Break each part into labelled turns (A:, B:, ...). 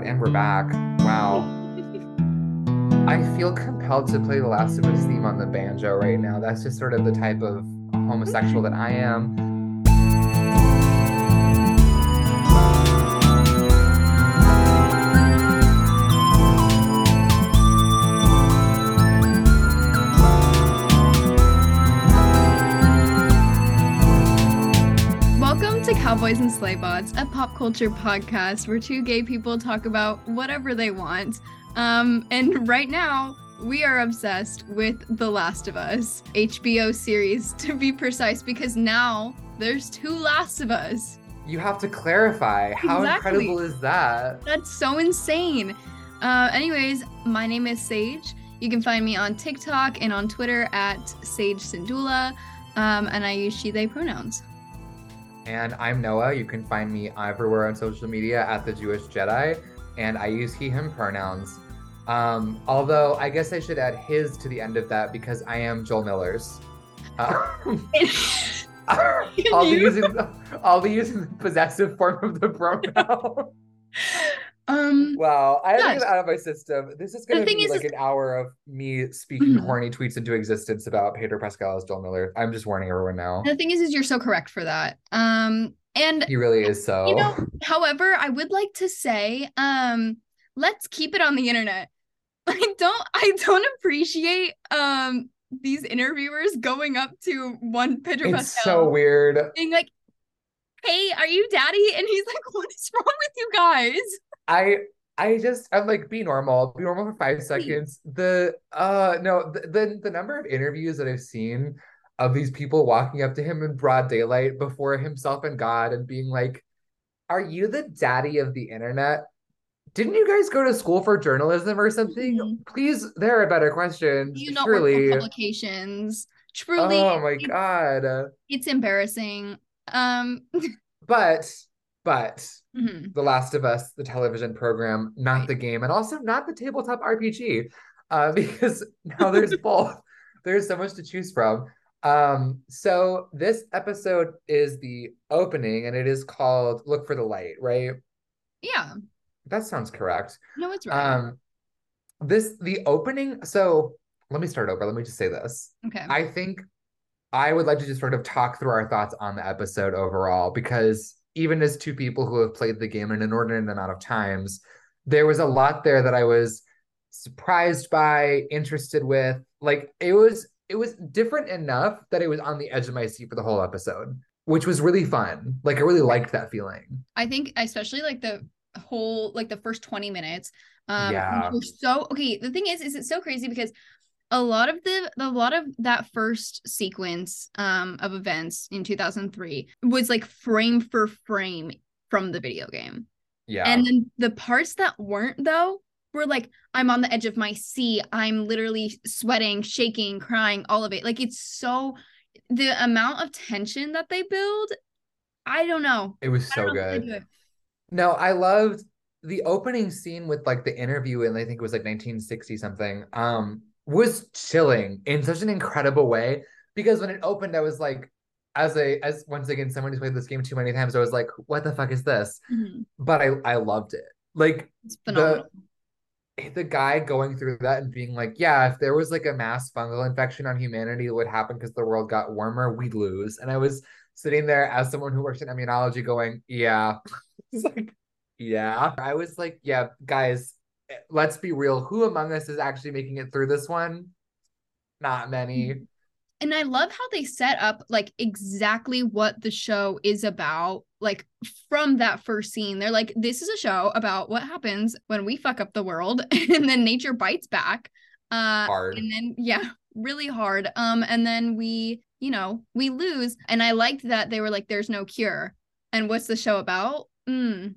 A: God, and we're back. Wow. I feel compelled to play the Last of Us theme on the banjo right now. That's just sort of the type of homosexual that I am.
B: Cowboys and Slaybots, a pop culture podcast where two gay people talk about whatever they want. Um, and right now, we are obsessed with The Last of Us, HBO series to be precise, because now there's two Last of Us.
A: You have to clarify. How
B: Exactly.
A: incredible is that?
B: That's so insane. Uh, anyways, my name is Sage. You can find me on TikTok and on Twitter at Sage Syndulla, um, and I use she, they pronouns.
A: And I'm Noah. You can find me everywhere on social media at the Jewish Jedi, and I use he, him pronouns. Um, although I guess I should add his to the end of that because I am Joel Miller's. Um, I'll be using the, I'll be using the possessive form of the pronoun.
B: um,
A: wow, I have to
B: Yes.
A: get out of my system. This is going to be
B: is-
A: like an hour of me speaking
B: Mhm.
A: horny tweets into existence about Pedro Pascal as Joel Miller. I'm just warning everyone now.
B: The thing is, is you're so correct for that. Um, and
A: He really is so.
B: you know, however, I would like to say, um, let's keep it on the internet. I don't, I don't appreciate um these interviewers going up to one Pedro
A: it's
B: Pascal
A: so weird.
B: being like, "Hey, are you daddy?" And he's like, "What is wrong with you guys?"
A: I I just I'm like be normal, be normal for five seconds. The uh no the, the the number of interviews that I've seen of these people walking up to him in broad daylight before himself and God and being like, "Are you the daddy of the internet? Didn't you guys go to school for journalism or something?
B: Mhm.
A: Please, there are better questions.
B: You for
A: Surely.
B: publications? Truly,
A: Oh my
B: it's,
A: God.
B: it's embarrassing. Um,
A: But but
B: mhm.
A: The Last of Us, the television program, not
B: Right.
A: the game, and also not the tabletop RPG, uh, because now there's both. There's so much to choose from. Um, so this episode is the opening, and it is called "Look for the Light." Right?
B: yeah,
A: That sounds correct.
B: no, it's right.
A: Um, this the opening. So let me start over. Let me just say this.
B: okay,
A: I think I would like to just sort of talk through our thoughts on the episode overall because even as two people who have played the game an inordinate amount of times, there was a lot there that I was surprised by, interested with. Like it was it was different enough that it was on the edge of my seat for the whole episode, which was really fun. Like I really liked that feeling.
B: I think especially like the whole like the first 20 minutes um
A: Yeah.
B: so okay the thing is is it's so crazy because a lot of the a lot of that first sequence um of events in 2003 was like frame for frame from the video game
A: Yeah.
B: and then the parts that weren't though were like i'm on the edge of my seat i'm literally sweating shaking crying all of it like it's so the amount of tension that they build i don't know
A: it was so
B: don't know how they
A: good. No, I loved the opening scene with like the interview and I think it was like 1960 something. Um, was chilling in such an incredible way because when it opened, I was like, as a as once again someone who's played this game too many times, I was like, what the fuck is this?
B: Mhm.
A: But I I loved it. Like
B: It's phenomenal.
A: the guy going through that and being like, yeah, if there was like a mass fungal infection on humanity, it would happen because the world got warmer, we'd lose. And I was sitting there as someone who works in immunology going, yeah. It's like, yeah. I was like, yeah, guys, let's be real. Who among us is actually making it through this one? Not many.
B: and I love how they set up like exactly what the show is about. Like from that first scene, they're like, this is a show about what happens when we fuck up the world and then nature bites back. Uh
A: Hard.
B: and then yeah, really hard. Um, and then we, you know, we lose. And I liked that they were like, there's no cure. And what's the show about? Mm,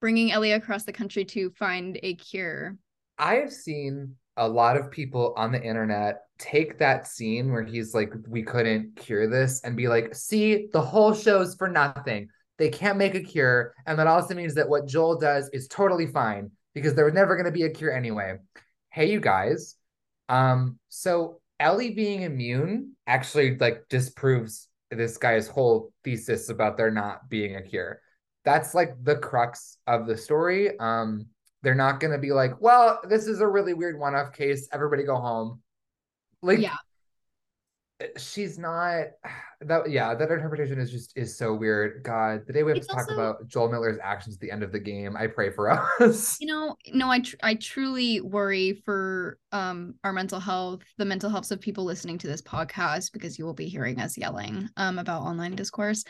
B: bringing Ellie across the country to find a cure.
A: I have seen a lot of people on the internet take that scene where he's like, we couldn't cure this and be like, see, the whole show's for nothing. They can't make a cure. And that also means that what Joel does is totally fine because there was never going to be a cure anyway. Hey, you guys. Um, so Ellie being immune actually like disproves this guy's whole thesis about there not being a cure. That's like the crux of the story. Um, They're not going to be like, well, this is a really weird one off case. Everybody go home. Like,
B: yeah.
A: she's not that. Yeah, that interpretation is just is so weird. God, the day we have
B: It's
A: to talk
B: also-
A: about Joel Miller's actions at the end of the game, I pray for us.
B: You know, no, I tr- I truly worry for um our mental health, the mental health of people listening to this podcast because you will be hearing us yelling um about online discourse.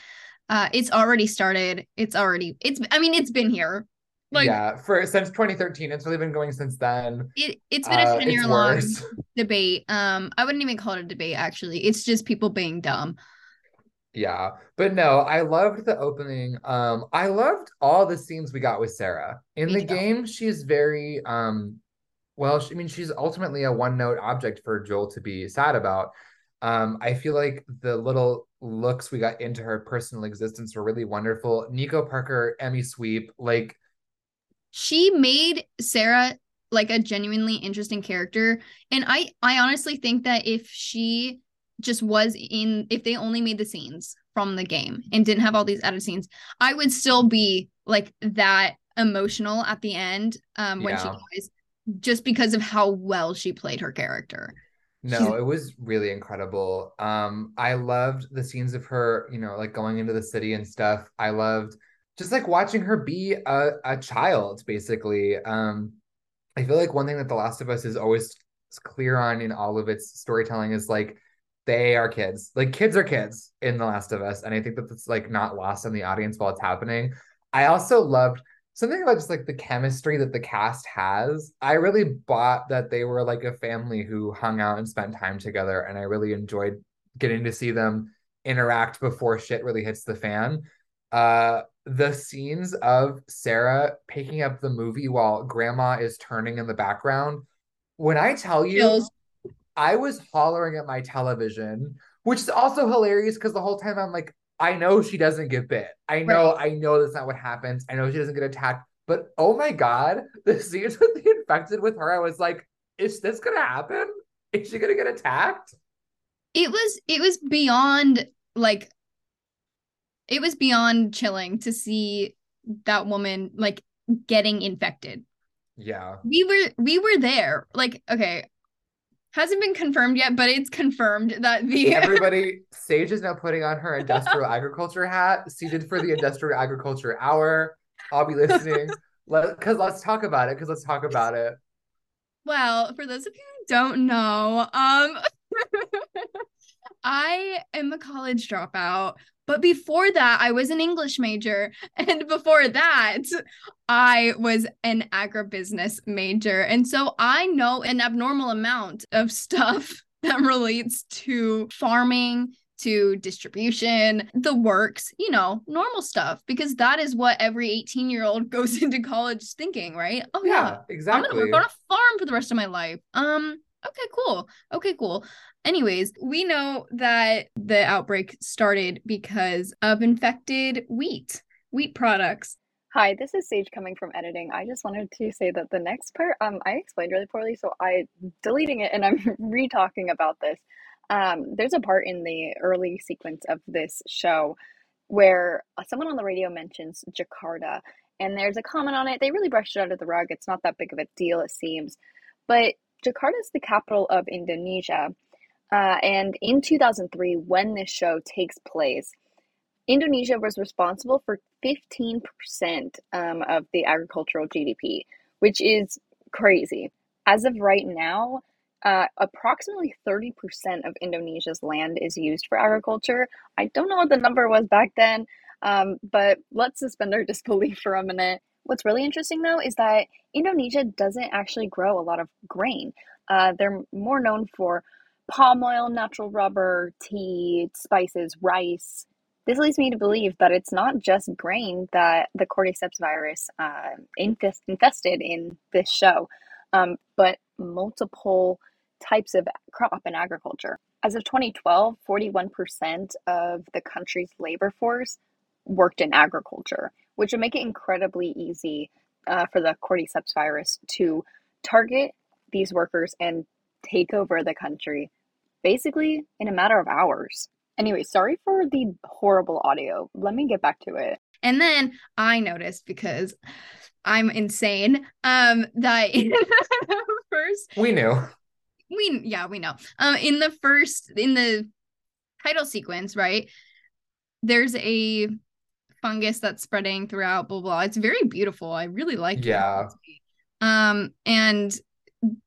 B: Uh it's already started. It's already it's I mean it's been here. Like
A: yeah, for since 2013, it's really been going since then.
B: it it's been
A: Uh,
B: a 10 year
A: it's
B: long
A: worse.
B: debate. Um I wouldn't even call it a debate actually. It's just people being dumb.
A: Yeah, but no, I loved the opening. Um, I loved all the scenes we got with Sarah. In
B: Me
A: the
B: too.
A: game, she's very um well, she, I mean, she's ultimately a one-note object for Joel to be sad about. Um, I feel like the little looks we got into her personal existence were really wonderful. Nico Parker, Emmy Sweep, like
B: she made Sarah like a genuinely interesting character and I I honestly think that if she just was in if they only made the scenes from the game and didn't have all these added scenes I would still be like that emotional at the end um when she dies just because of how well she played her character.
A: No,
B: She's-
A: it was really incredible. Um, I loved the scenes of her, you know, like going into the city and stuff. I loved just like watching her be a, a child, basically. Um, I feel like one thing that The Last of Us is always clear on in all of its storytelling is like they are kids. Like kids are kids in The Last of Us. And I think that that's like not lost on the audience while it's happening. I also loved something about just like the chemistry that the cast has. I really bought that they were like a family who hung out and spent time together, and I really enjoyed getting to see them interact before shit really hits the fan. Uh, the scenes of Sarah picking up the movie while grandma is turning in the background. When I tell you,
B: Chills.
A: I was hollering at my television, which is also hilarious because the whole time I'm like, I know she doesn't get bit. I know, I know that's not what happens. I know she doesn't get attacked. But oh my God, the scenes with the infected with her, I was like, is this gonna happen? Is she gonna get attacked?
B: It was it was beyond like it was beyond chilling to see that woman like getting infected.
A: Yeah.
B: we were we were there like okay hasn't been confirmed yet but it's confirmed that the
A: Everybody, Sage is now putting on her industrial agriculture hat, seated for the industrial agriculture hour. I'll be listening. Let because let's talk about it. Because let's talk about it.
B: well for those of you who don't know um i am a college dropout but before that i was an english major and before that i was an agribusiness major and so i know an abnormal amount of stuff that relates to farming to distribution, the works, you know, normal stuff, because that is what every 18 year old goes into college thinking, right? Oh, yeah,
A: Yeah,
B: I'm gonna work on a farm for the rest of my life. Um, okay, cool. Okay, cool. Anyways, we know that the outbreak started because of infected wheat, wheat products.
C: Hi, this is Sage coming from editing. I just wanted to say that the next part, um, I explained really poorly, so I deleting it and I'm re-talking about this. Um, there's a part in the early sequence of this show where uh, someone on the radio mentions Jakarta, and there's a comment on it. They really brushed it under the rug. It's not that big of a deal, it seems. But Jakarta is the capital of Indonesia. Uh, and in 2003, when this show takes place, Indonesia was responsible for 15% um, of the agricultural GDP, which is crazy. As of right now, uh, approximately 30% of Indonesia's land is used for agriculture. I don't know what the number was back then, um, but let's suspend our disbelief for a minute. What's really interesting though is that Indonesia doesn't actually grow a lot of grain. Uh, they're more known for palm oil, natural rubber, tea, spices, rice. This leads me to believe that it's not just grain that the cordyceps virus uh, infest- infested in this show, um, but multiple types of crop and agriculture. As of 2012, 41% of the country's labor force worked in agriculture, which would make it incredibly easy uh, for the cordyceps virus to target these workers and take over the country basically in a matter of hours. Anyway, sorry for the horrible audio. Let me get back to it.
B: And then I noticed because I'm insane. Um, that first
A: we knew.
B: We yeah, we know. Um, in the first in the title sequence, right? There's a fungus that's spreading throughout. Blah blah. It's very beautiful. I really like it,
A: yeah.
B: it. Um, and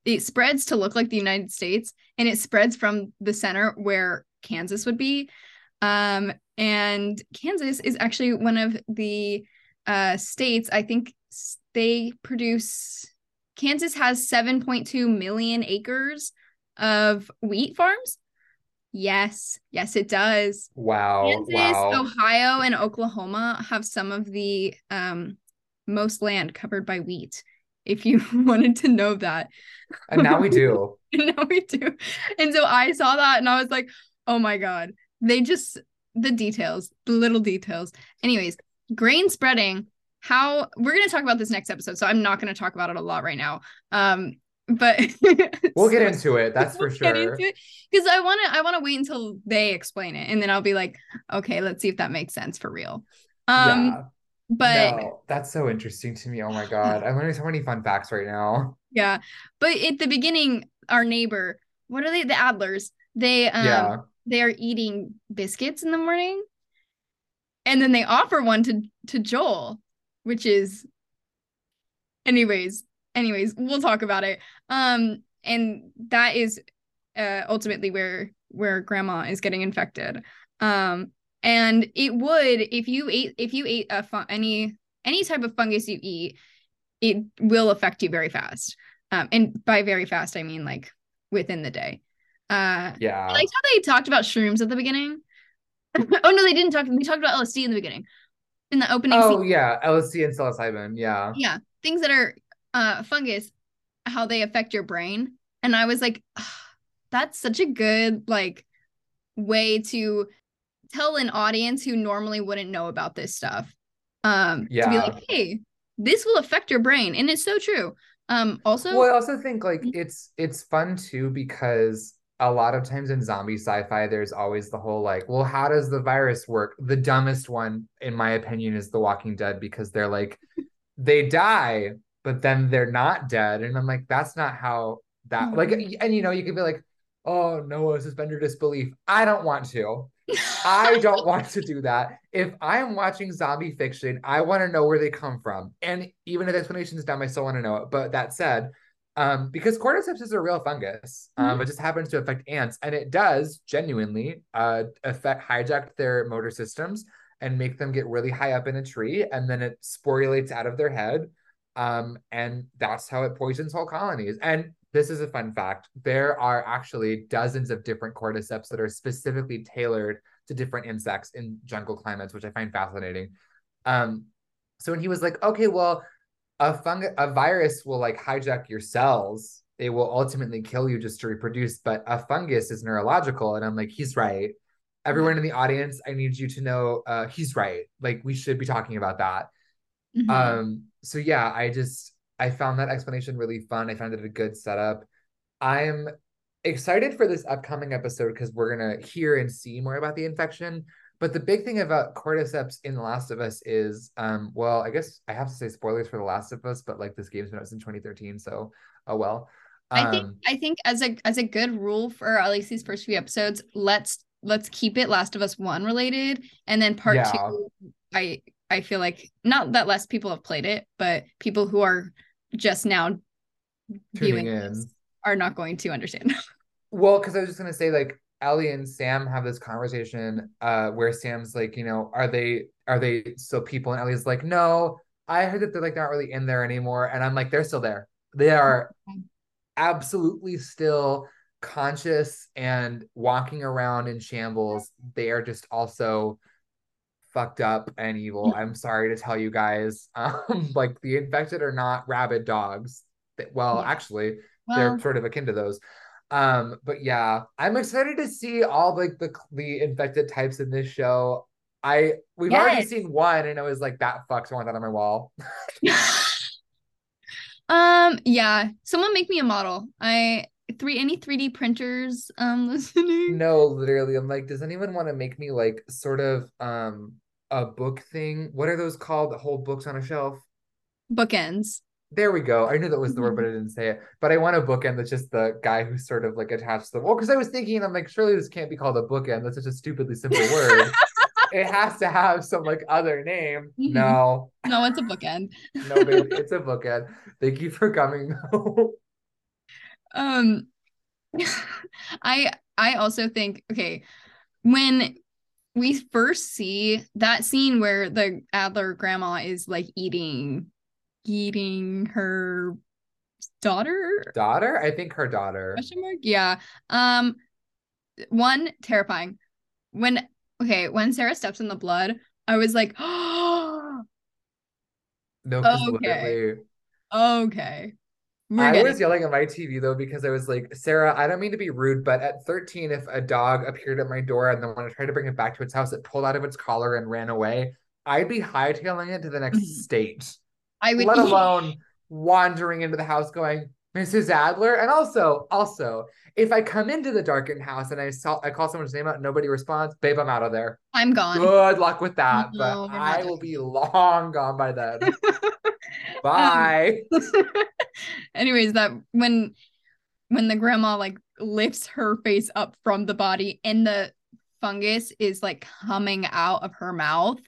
B: it spreads to look like the United States, and it spreads from the center where Kansas would be. Um, and Kansas is actually one of the uh, states. I think they produce. Kansas has 7.2 million acres of wheat farms. Yes, yes, it does.
A: Wow.
B: Kansas,
A: wow.
B: Ohio, and Oklahoma have some of the um, most land covered by wheat. If you wanted to know that.
A: And now we do.
B: now we do. And so I saw that and I was like, oh my God. They just the details, the little details. Anyways, grain spreading. How we're gonna talk about this next episode, so I'm not gonna talk about it a lot right now. Um, but
A: we'll get into it. That's for sure.
B: Because I want to, I want to wait until they explain it, and then I'll be like, okay, let's see if that makes sense for real. Um, yeah. But no,
A: that's so interesting to me. Oh my god, I'm learning so many fun facts right now.
B: Yeah, but at the beginning, our neighbor, what are they? The Adlers. They um, yeah. they are eating biscuits in the morning, and then they offer one to to Joel, which is, anyways, anyways, we'll talk about it. Um, and that is uh ultimately where where grandma is getting infected. Um, and it would if you ate if you ate a fun, any any type of fungus you eat, it will affect you very fast. Um, and by very fast, I mean like within the day. Uh,
A: yeah. I
B: liked how they talked about shrooms at the beginning. oh no, they didn't talk. They talked about LSD in the beginning, in the opening.
A: Oh scene. yeah, LSD and psilocybin. Yeah.
B: Yeah, things that are uh fungus, how they affect your brain, and I was like, oh, that's such a good like way to tell an audience who normally wouldn't know about this stuff. Um, yeah. to be like, hey, this will affect your brain, and it's so true. Um, also,
A: well, I also think like mm-hmm. it's it's fun too because a lot of times in zombie sci-fi, there's always the whole like, well, how does the virus work? The dumbest one, in my opinion, is The Walking Dead because they're like, they die, but then they're not dead, and I'm like, that's not how that mm-hmm. like, and you know, you can be like, oh no, suspend your disbelief. I don't want to. I don't want to do that. If I'm watching zombie fiction, I want to know where they come from. And even if the explanation is dumb, I still want to know it. But that said, um, because cordyceps is a real fungus, um, mm-hmm. it just happens to affect ants, and it does genuinely uh, affect hijack their motor systems and make them get really high up in a tree, and then it sporulates out of their head, um, and that's how it poisons whole colonies. And this is a fun fact. There are actually dozens of different cordyceps that are specifically tailored to different insects in jungle climates, which I find fascinating. Um, so when he was like, okay, well, a fung a virus will like hijack your cells. It will ultimately kill you just to reproduce, but a fungus is neurological. And I'm like, he's right. Everyone in the audience, I need you to know uh, he's right. Like we should be talking about that. Mm-hmm. Um, so yeah, I just I found that explanation really fun. I found it a good setup. I'm excited for this upcoming episode because we're gonna hear and see more about the infection. But the big thing about cordyceps in The Last of Us is, um, well, I guess I have to say spoilers for The Last of Us, but like this game's been out since 2013, so oh well.
B: Um, I think um, I think as a as a good rule for at least these first few episodes, let's let's keep it Last of Us one related, and then part yeah. two. I I feel like not that less people have played it, but people who are just now
A: tuning in
B: are not going to understand.
A: well, because I was just gonna say, like Ellie and Sam have this conversation uh where Sam's like, you know, are they are they still people? And Ellie's like, no, I heard that they're like not really in there anymore. And I'm like, they're still there. They are absolutely still conscious and walking around in shambles. They are just also fucked up and evil. I'm sorry to tell you guys. Um, like the infected are not rabid dogs. Well, yeah. actually, well, they're sort of akin to those. Um, but yeah, I'm excited to see all like the the infected types in this show. I we've yes. already seen one, and I was like, that fucks. I want that on my wall.
B: um, yeah. Someone make me a model. I three any 3D printers um listening.
A: No, literally. I'm like, does anyone want to make me like sort of um a book thing. What are those called? That hold books on a shelf.
B: Bookends.
A: There we go. I knew that was the word, but I
B: Mm-hmm.
A: didn't say it. But I want a bookend that's just the guy who's sort of like attached to the wall. Because I was thinking, I'm like, surely this can't be called a bookend. That's such a stupidly simple word. it has to have some like other name.
B: Mhm.
A: No,
B: No, it's a bookend.
A: no, babe, it's a bookend. Thank you for coming though.
B: Um, I I also think okay when we first see that scene where the Adler grandma is like eating eating her daughter
A: daughter? I think her daughter.
B: question mark yeah um one terrifying when okay when Sarah steps in the blood I was like oh
A: No,
B: Okay. okay we're
A: I was yelling at my TV though because I was like, Sarah, I don't mean to be rude, but at 13, if a dog appeared at my door and then when I tried to bring it back to its house, it pulled out of its collar and ran away, I'd be hightailing it to the next
B: Mhm.
A: state,
B: I would
A: let alone wandering into the house going, Mrs. Adler. And also, also, if I come into the darkened house and I saw I call someone's name out, nobody responds, babe, I'm out of there.
B: I'm gone
A: Good luck with that.
B: No,
A: but I will be long gone by then.
B: Um,
A: Bye.
B: anyways that when when the grandma like lifts her face up from the body and the fungus is like coming out of her mouth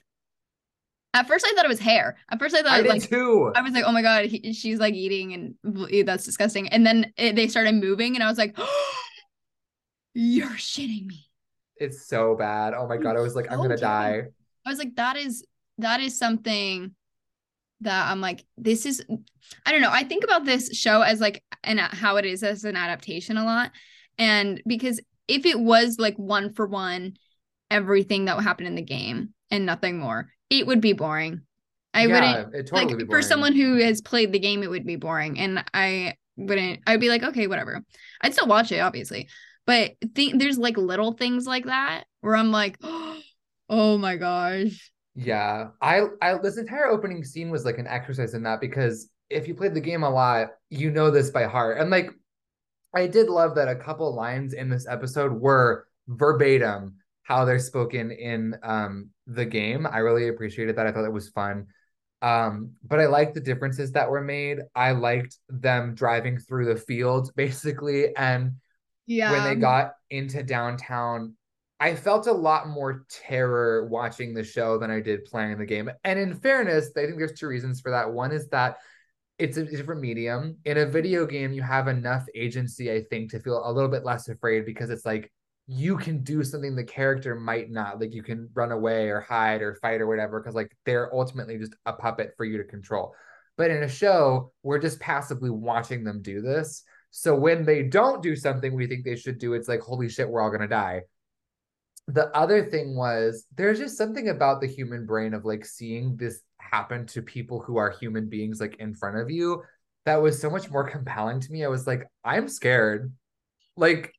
B: at first i thought it was hair at first i thought
A: I
B: like
A: too.
B: i was like oh my god he, she's like eating and that's disgusting and then it, they started moving and i was like you're shitting me
A: It's so bad. Oh my god. I was like, I'm gonna die.
B: I was like, that is that is something that I'm like, this is I don't know. I think about this show as like and how it is as an adaptation a lot. And because if it was like one for one everything that would happen in the game and nothing more, it would be boring. I
A: yeah,
B: wouldn't
A: totally
B: like for someone who has played the game, it would be boring. And I wouldn't I'd be like, okay, whatever. I'd still watch it, obviously. But th- there's like little things like that where I'm like, oh my gosh.
A: Yeah, I, I this entire opening scene was like an exercise in that because if you played the game a lot, you know this by heart. And like, I did love that a couple lines in this episode were verbatim how they're spoken in um the game. I really appreciated that. I thought it was fun. Um, but I liked the differences that were made. I liked them driving through the fields basically and
B: Yeah.
A: when they got into downtown, I felt a lot more terror watching the show than I did playing the game. And in fairness, I think there's two reasons for that. One is that it's a different medium. In a video game, you have enough agency, I think, to feel a little bit less afraid because it's like you can do something the character might not. Like you can run away or hide or fight or whatever, because like they're ultimately just a puppet for you to control. But in a show, we're just passively watching them do this. So when they don't do something we think they should do, it's like, holy shit, we're all gonna die. The other thing was there's just something about the human brain of like seeing this happen to people who are human beings like in front of you that was so much more compelling to me. I was like, I'm scared. Like,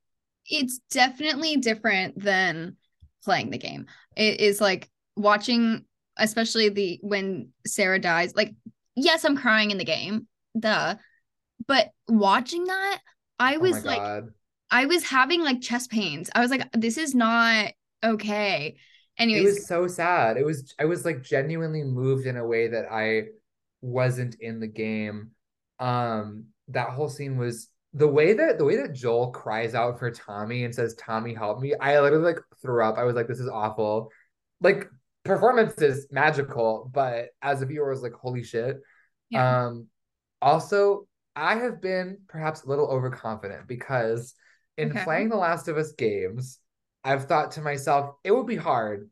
B: it's definitely different than playing the game. It is like watching, especially the when Sarah dies. Like, yes, I'm crying in the game, duh. But watching that, I
A: oh
B: was like,
A: god.
B: I was having like chest pains. I was like, this is not okay. Anyways, it
A: was so sad. It was I was like genuinely moved in a way that I wasn't in the game. Um, that whole scene was the way that the way that Joel cries out for Tommy and says, Tommy, help me. I literally like threw up. I was like, this is awful. Like performance is magical, but as a viewer, I was like, holy shit.
B: Yeah.
A: Um, also, I have been perhaps a little overconfident because in
B: Okay.
A: playing the Last of Us games, I've thought to myself, it would be hard,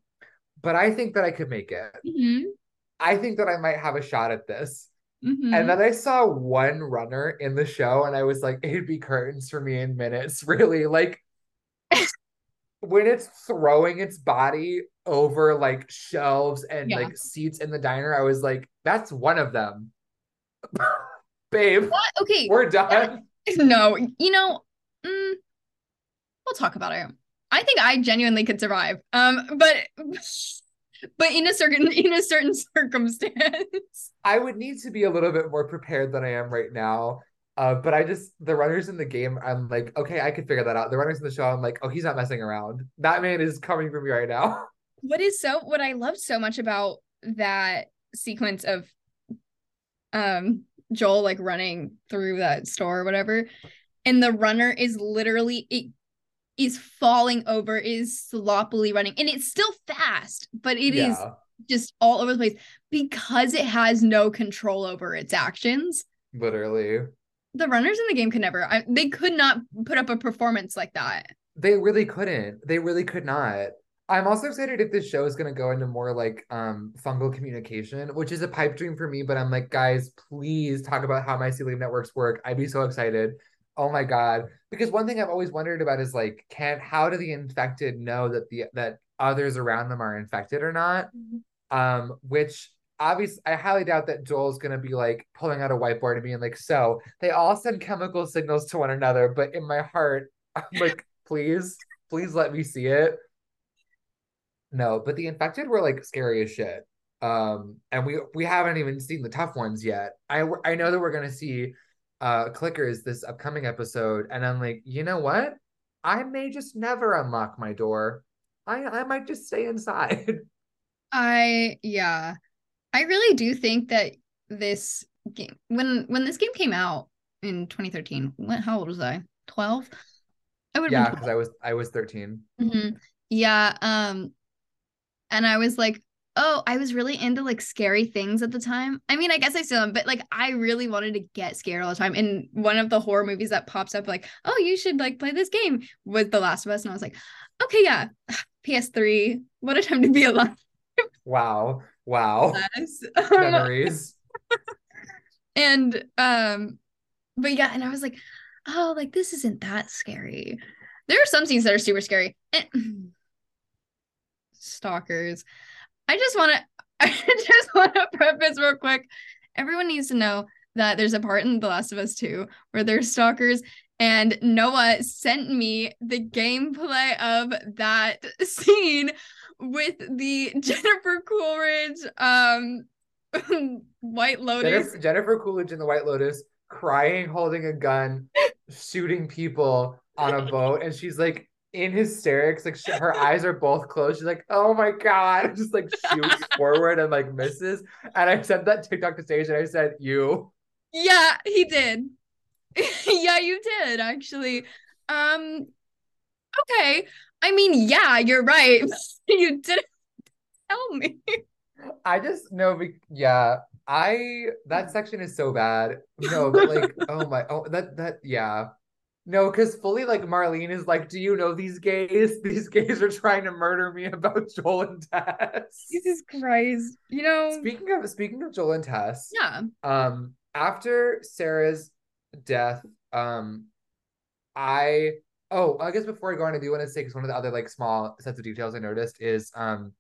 A: but I think that I could make it.
B: Mhm,
A: I think that I might have a shot at this.
B: mhm.
A: And then I saw one runner in the show, and I was like, it'd be curtains for me in minutes, really. Like when it's throwing its body over like shelves and
B: Yeah.
A: like seats in the diner, I was like, that's one of them. Babe,
B: What? Okay.
A: we're done.
B: No, you know, mm, we'll talk about it. I think I genuinely could survive. Um, but but in a certain in a certain circumstance.
A: I would need to be a little bit more prepared than I am right now. Uh, but I just the runners in the game, I'm like, okay, I could figure that out. The runners in the show, I'm like, oh, he's not messing around. That man is coming for me right now.
B: what is so what I loved so much about that sequence of um Joel like running through that store or whatever, and the runner is literally it is falling over, is sloppily running, and it's still fast, but it yeah. is just all over the place because it has no control over its actions.
A: Literally.
B: The runners in the game could never, I, they could not put up a performance like that.
A: They really couldn't. They really could not. I'm also excited if this show is going to go into more like um fungal communication, which is a pipe dream for me. But I'm like, guys, please talk about how mycelium networks work. I'd be so excited. Oh my god! Because one thing I've always wondered about is like, can how do the infected know that the that others around them are infected or not? Mm-hmm. Um, which obviously I highly doubt that Joel's gonna be like pulling out a whiteboard and being like, so they all send chemical signals to one another, but in my heart, I'm like, please, please let me see it. No, but the infected were like scary as shit. Um, and we we haven't even seen the tough ones yet. I I know that we're gonna see uh clickers this upcoming episode, and I'm like, you know what? I may just never unlock my door. I I might just stay inside.
B: I yeah. I really do think that this game when when this game came out in 2013, when, how old was I? 12?
A: I would Yeah, because I was I was 13.
B: Mm-hmm. Yeah. Um and I was like, oh, I was really into like scary things at the time. I mean, I guess I still am, but like I really wanted to get scared all the time. And one of the horror movies that pops up, like, oh, you should like play this game with The Last of Us. And I was like, okay, yeah, PS3, what a time to be alive.
A: wow. Wow. Memories.
B: and um, but yeah, and I was like, oh, like this isn't that scary. There are some scenes that are super scary. Stalkers. I just want to I just want to preface real quick. Everyone needs to know that there's a part in The Last of Us 2 where there's stalkers and Noah sent me the gameplay of that scene with the Jennifer Coolidge um White Lotus.
A: Jennifer, Jennifer Coolidge in the White Lotus crying, holding a gun, shooting people on a boat and she's like in hysterics. Like she, her eyes are both closed. She's like, "Oh my god!" Just like shoots forward and like misses. And I sent that TikTok to Sage, and I said, "You."
B: Yeah, he did. yeah, you did actually. Um. Okay. I mean, yeah, you're right. you didn't tell me.
A: I just know. Yeah, I that section is so bad. No, but like, oh my, oh that that yeah. No, because fully like Marlene is like, do you know these gays? These gays are trying to murder me about Joel and Tess.
B: Jesus Christ. You know.
A: Speaking of speaking of Joel and Tess.
B: Yeah.
A: Um, after Sarah's death, um, I oh, I guess before I go on, I do want to say because one of the other like small sets of details I noticed is um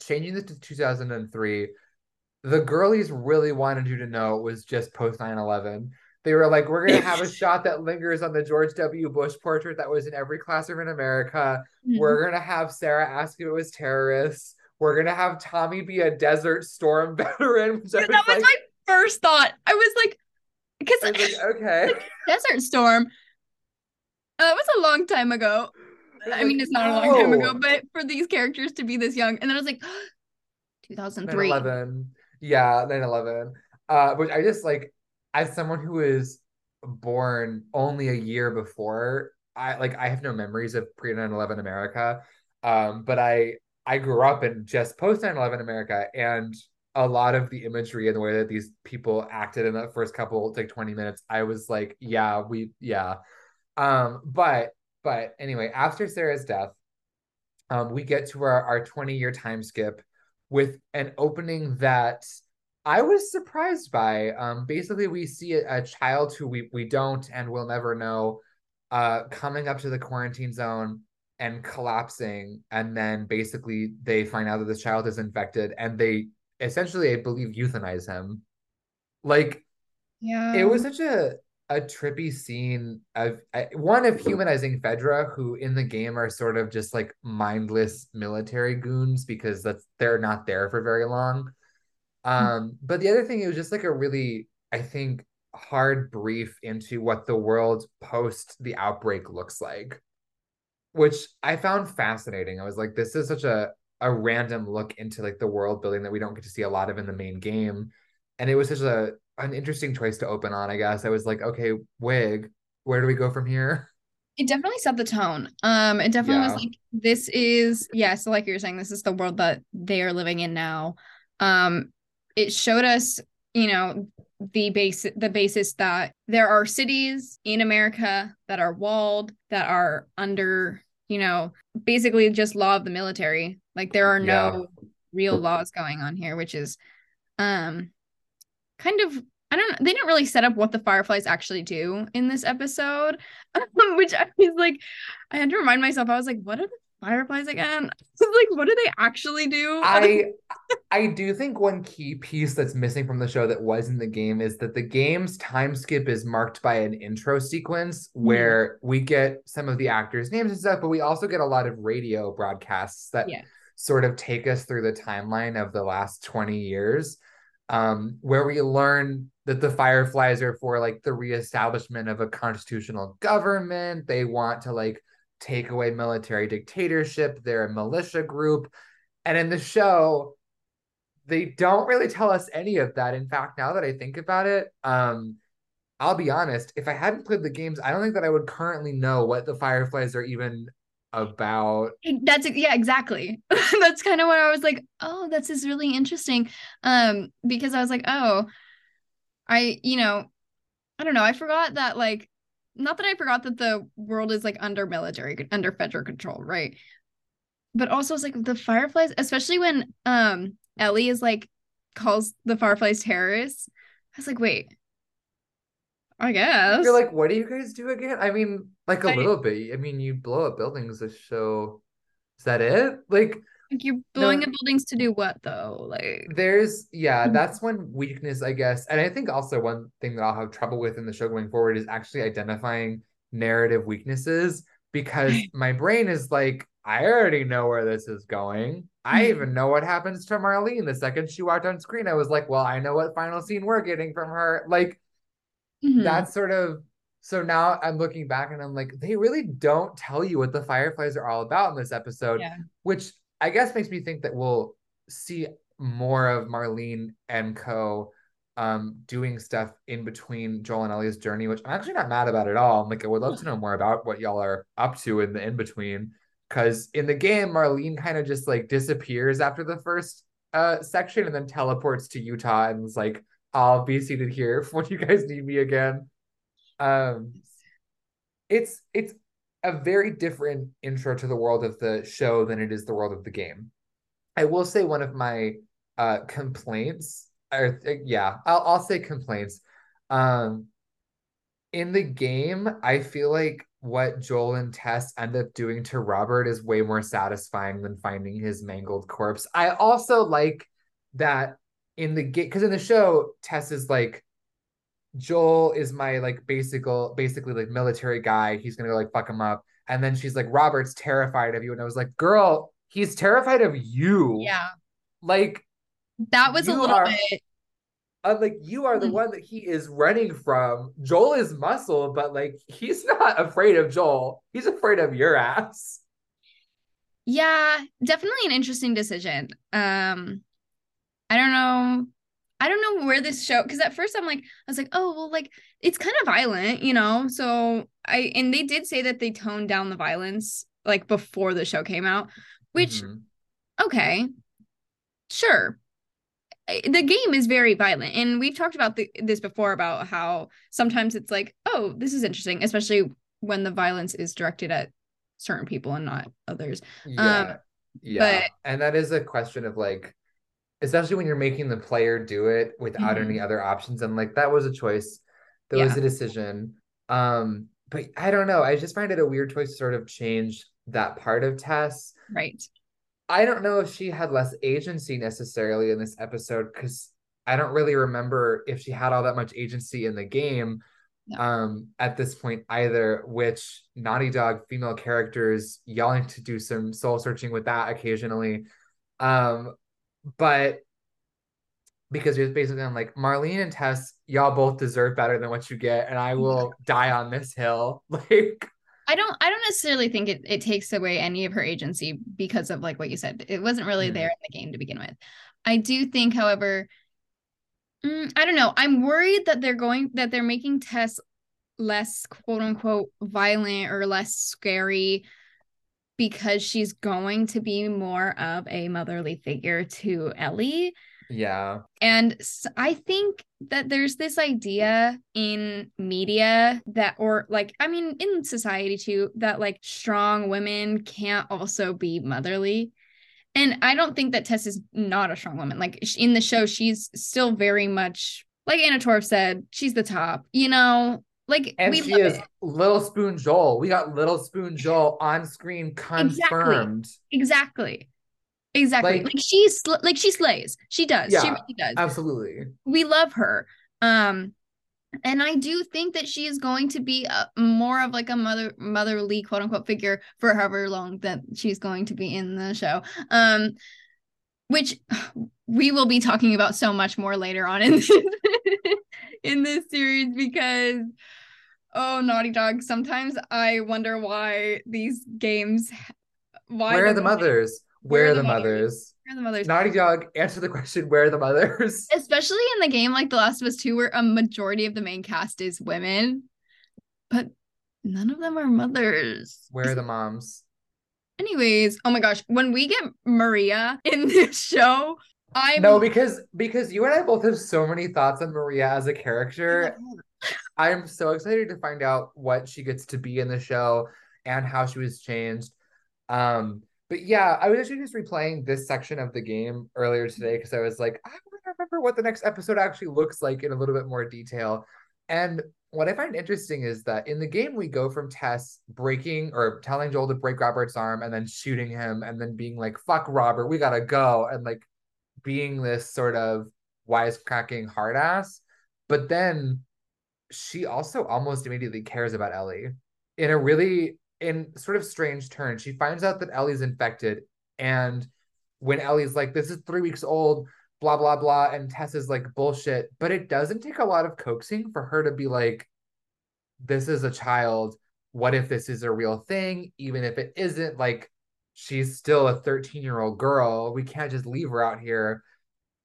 A: changing this to 2003. The girlies really wanted you to know it was just post 9 11 they were like, we're gonna have a shot that lingers on the George W. Bush portrait that was in every classroom in America. Mm-hmm. We're gonna have Sarah ask if it was terrorists. We're gonna have Tommy be a Desert Storm veteran.
B: that was, like, my first thought. I was like, because
A: like, okay, like,
B: Desert Storm. Uh, it was a long time ago. I mean, it's not a long time ago, but for these characters to be this young, and then I was like, 2003.
A: 9/11. Yeah, 9/11. Uh, which I just like as someone who is born only a year before, I like I have no memories of pre 9/11 America. Um, but I I grew up in just post 9/11 America and a lot of the imagery and the way that these people acted in the first couple like 20 minutes, I was like, yeah, we yeah. Um, but but anyway, after Sarah's death, um, we get to our, our 20 year time skip with an opening that I was surprised by. Um, basically, we see a, a, child who we we don't and will never know, uh, coming up to the quarantine zone and collapsing, and then basically they find out that this child is infected, and they essentially, I believe, euthanize him. Like,
B: yeah,
A: it was such a a trippy scene of one of humanizing Fedra, who in the game are sort of just like mindless military goons because that's they're not there for very long. Um, but the other thing, it was just like a really, I think, hard brief into what the world post the outbreak looks like, which I found fascinating. I was like, this is such a a random look into like the world building that we don't get to see a lot of in the main game. And it was such a an interesting choice to open on, I guess. I was like, okay, wig, where do we go from here?
B: It definitely set the tone. Um, it definitely
A: Yeah.
B: was like this is yeah, so like you're saying, this is the world that they are living in now. Um, it showed us, you know, the base the basis that there are cities in America that are walled, that are under, you know, basically just law of the military. Like there are no real laws going on here, which is um kind of I don't know. They didn't really set up what the fireflies actually do in this episode, which I was like, I had to remind myself. I was like, what are the fireflies again? like, what do they actually do?
A: I I do think one key piece that's missing from the show that was in the game is that the game's time skip is marked by an intro sequence
B: Hmm.
A: where we get some of the actors' names and stuff, but we also get a lot of radio broadcasts that
B: Yeah.
A: sort of take us through the timeline of the last 20 years. Um, where we learn that the Fireflies are for like the reestablishment of a constitutional government. They want to like take away military dictatorship. They're a militia group. And in the show, they don't really tell us any of that. In fact, now that I think about it, um, I'll be honest, if I hadn't played the games, I don't think that I would currently know what the Fireflies are even about.
B: That's yeah, exactly. that's kind of what I was like, oh, this is really interesting. Um, because I was like, oh, I, you know, I don't know. I forgot that like not that I forgot that the world is like under military under federal control, right? But also it's like the fireflies, especially when um Ellie is like calls the fireflies terrorists. I was like, wait. I guess.
A: You're like, what do you guys do again? I mean, like a
B: I-
A: little bit. I mean, you blow up buildings to show. Is that it? Like,
B: Like you're blowing
A: No.
B: up buildings to do what though? Like
A: there's yeah
B: Mhm.
A: that's one weakness i guess and i think also one thing that i'll have trouble with in the show going forward is actually identifying narrative weaknesses because my brain is like i already know where this is going i
B: Mhm.
A: even know what happens to marlene the second she walked on screen i was like well i know what final scene we're getting from her like
B: mhm.
A: that's sort of so now i'm looking back and i'm like they really don't tell you what the fireflies are all about in this episode
B: yeah.
A: which I guess makes me think that we'll see more of Marlene and Co. Um, doing stuff in between Joel and Ellie's journey, which I'm actually not mad about at all. I'm like, I would love to know more about what y'all are up to in the in between. Because in the game, Marlene kind of just like disappears after the first uh section and then teleports to Utah and is like, I'll be seated here when you guys need me again. Um, it's it's a very different intro to the world of the show than it is the world of the game. I will say one of my uh complaints or yeah, I'll I'll say complaints. Um in the game, I feel like what Joel and Tess end up doing to Robert is way more satisfying than finding his mangled corpse. I also like that in the game because in the show, Tess is like Joel is my like basic basically like military guy. He's gonna go like fuck him up. And then she's like, Robert's terrified of you. And I was like, girl, he's terrified of you.
B: Yeah.
A: Like,
B: That was a little
A: are-
B: bit
A: I'm like, you are the
B: Mhm.
A: one that he is running from. Joel is muscle, but like he's not afraid of Joel. He's afraid of your ass.
B: Yeah, definitely an interesting decision. Um, I don't know. I don't know where this show because at first I'm like, I was like, oh well, like it's kind of violent, you know. So I and they did say that they toned down the violence like before the show came out, which
A: Mhm.
B: okay, sure. The game is very violent, and we've talked about the, this before about how sometimes it's like, oh, this is interesting, especially when the violence is directed at certain people and not others.
A: Yeah. yeah.
B: Um, but-
A: and that is a question of like, especially when you're making the player do it without
B: Mhm.
A: any other options. And like that was a choice. That was a decision. Um, but I don't know. I just find it a weird choice to sort of change that part of Tess.
B: Right.
A: I don't know if she had less agency necessarily in this episode because I don't really remember if she had all that much agency in the game
B: No.
A: um at this point either which naughty dog female characters yelling to do some soul searching with that occasionally um but because it was basically I'm like Marlene and Tess y'all both deserve better than what you get and I will die on this hill like
B: I don't I don't necessarily think it, it takes away any of her agency because of like what you said. It wasn't really
A: Mm.
B: there in the game to begin with. I do think, however, mm, I don't know. I'm worried that they're going that they're making Tess less quote unquote violent or less scary because she's going to be more of a motherly figure to Ellie.
A: Yeah.
B: And I think that there's this idea in media that, or like, I mean, in society too, that like strong women can't also be motherly. And I don't think that Tess is not a strong woman. Like in the show, she's still very much, like Anna Torv said, she's the top, you know? Like,
A: And
B: we
A: she
B: love
A: is
B: it.
A: Little Spoon Joel. We got Little Spoon Joel on screen confirmed.
B: Exactly. Exactly.
A: Like-
B: Like, she's sl- like she slays. She does. She really does.
A: Absolutely.
B: we love her um and i do think that she is going to be a, more of like a mother motherly quote unquote figure for however long that she's going to be in the show um which we will be talking about so much more later on in this, in this series because oh naughty dog sometimes i wonder why these games why
A: Where are the mothers? Where are the mothers?
B: where are the mothers
A: Naughty Dog, answer the question. Where are the mothers?
B: especially in the game like The Last of Us 2, where a majority of the main cast is women, but none of them are mothers.
A: Where are the moms?
B: Anyways, oh my gosh, when we get Maria in this show, I'm
A: No, because because you and I both have so many thoughts on Maria as a character. I'm so excited to find out what she gets to be in the show and how she was changed. Um, but yeah, I was actually just replaying this section of the game earlier today because I was like, I want to remember what the next episode actually looks like in a little bit more detail. And what I find interesting is that in the game we go from Tess breaking or telling Joel to break Robert's arm and then shooting him and then being like, fuck Robert, we gotta go, and like being this sort of wisecracking hard ass. But then she also almost immediately cares about Ellie in a really in sort of strange turn. She finds out that Ellie's infected, and when Ellie's like, "This is three weeks old," blah blah blah, and Tess is like, "Bullshit," but it doesn't take a lot of coaxing for her to be like, "This is a child. What if this is a real thing? Even if it isn't, like." She's still a 13 year old girl. We can't just leave her out here.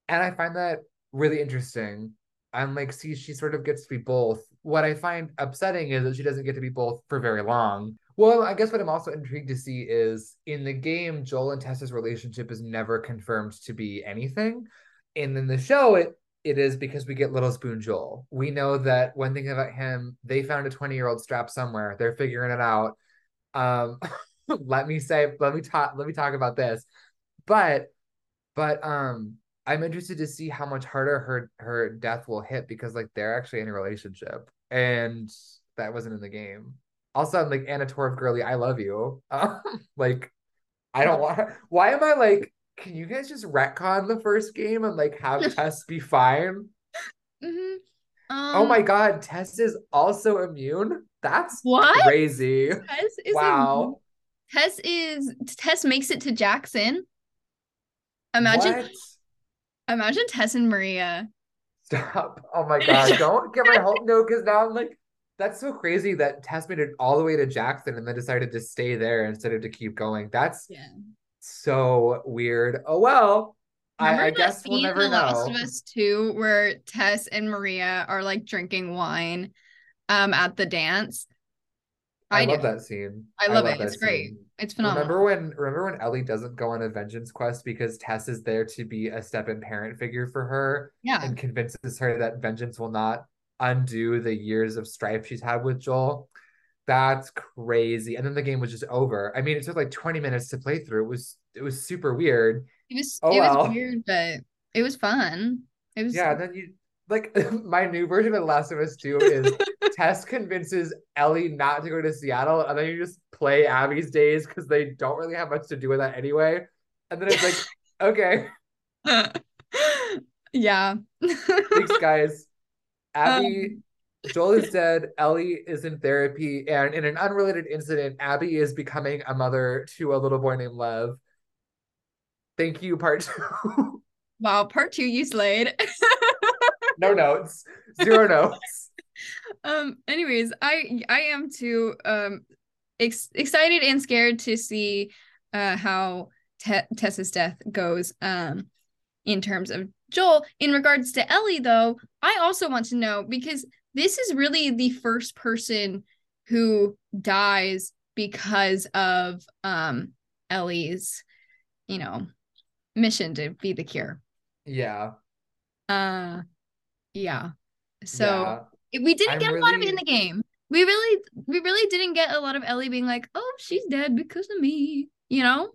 A: And I find that really interesting. I'm like, see, she sort of gets to be both. What I find upsetting is that she doesn't get to be both for very long. Well, I guess what I'm also intrigued to see is in the game, Joel and Tess's relationship is never confirmed to be anything. And in the show, it it is because we get Little Spoon Joel. We know that one thing about him, they found a 20 year old strap somewhere. They're figuring it out. Um, let me say, let me talk, let me talk about this. But, but um, I'm interested to see how much harder her her death will hit because like they're actually in a relationship and that wasn't in the game. Also, I'm like Anna Torv girly, I love you. Um, like, I don't want. Why am I like? Can you guys just retcon the first game and like have Tess be fine?
B: Mhm.
A: oh
B: Um,
A: my god, Tess is also immune. That's
B: What?
A: crazy.
B: Tess is
A: Wow.
B: Tess is Tess makes it to Jackson. Imagine
A: What?
B: imagine Tess and Maria.
A: Stop. Oh my god. Don't get my hope no, because now I'm like, that's so crazy that Tess made it all the way to Jackson and then decided to stay there instead of to keep going. That's
B: Yeah.
A: So weird. Oh well. I,
B: Remember
A: I
B: that
A: guess we'll
B: scene
A: never
B: The Last of Us 2 where Tess and Maria are like drinking wine um at the dance?
A: I,
B: I
A: love that scene.
B: I love it.
A: that
B: It's great. It's phenomenal.
A: Remember when remember when Ellie doesn't go on a vengeance quest because Tess is there to be a step-in parent figure for her
B: yeah.
A: and convinces her that vengeance will not undo the years of strife she's had with Joel. That's crazy. And then the game was just over. I mean, it took like 20 minutes to play through. It was it was super weird.
B: It was
A: Oh,
B: it was weird, but it was fun. It was
A: Yeah, then you like my new version of The Last of Us 2 is Tess convinces Ellie not to go to Seattle, and then you just play Abby's days because they don't really have much to do with that anyway. And then it's like, okay,
B: yeah.
A: thanks, guys. Abby, um, Joel is dead. Ellie is in therapy, and in an unrelated incident, Abby is becoming a mother to a little boy named Lev. Thank you, part two.
B: wow, part two you slayed.
A: no notes, zero notes.
B: um anyways i i am too um ex- excited and scared to see uh how Te- Tess's death goes um in terms of Joel. In regards to Ellie, though, I also want to know because this is really the first person who dies because of um Ellie's, you know, mission to be the cure.
A: Yeah.
B: Uh yeah. So
A: yeah.
B: we didn't
A: I'm
B: get a lot of it in the game. We really we really didn't get a lot of Ellie being like, "Oh, she's dead because of me." You know?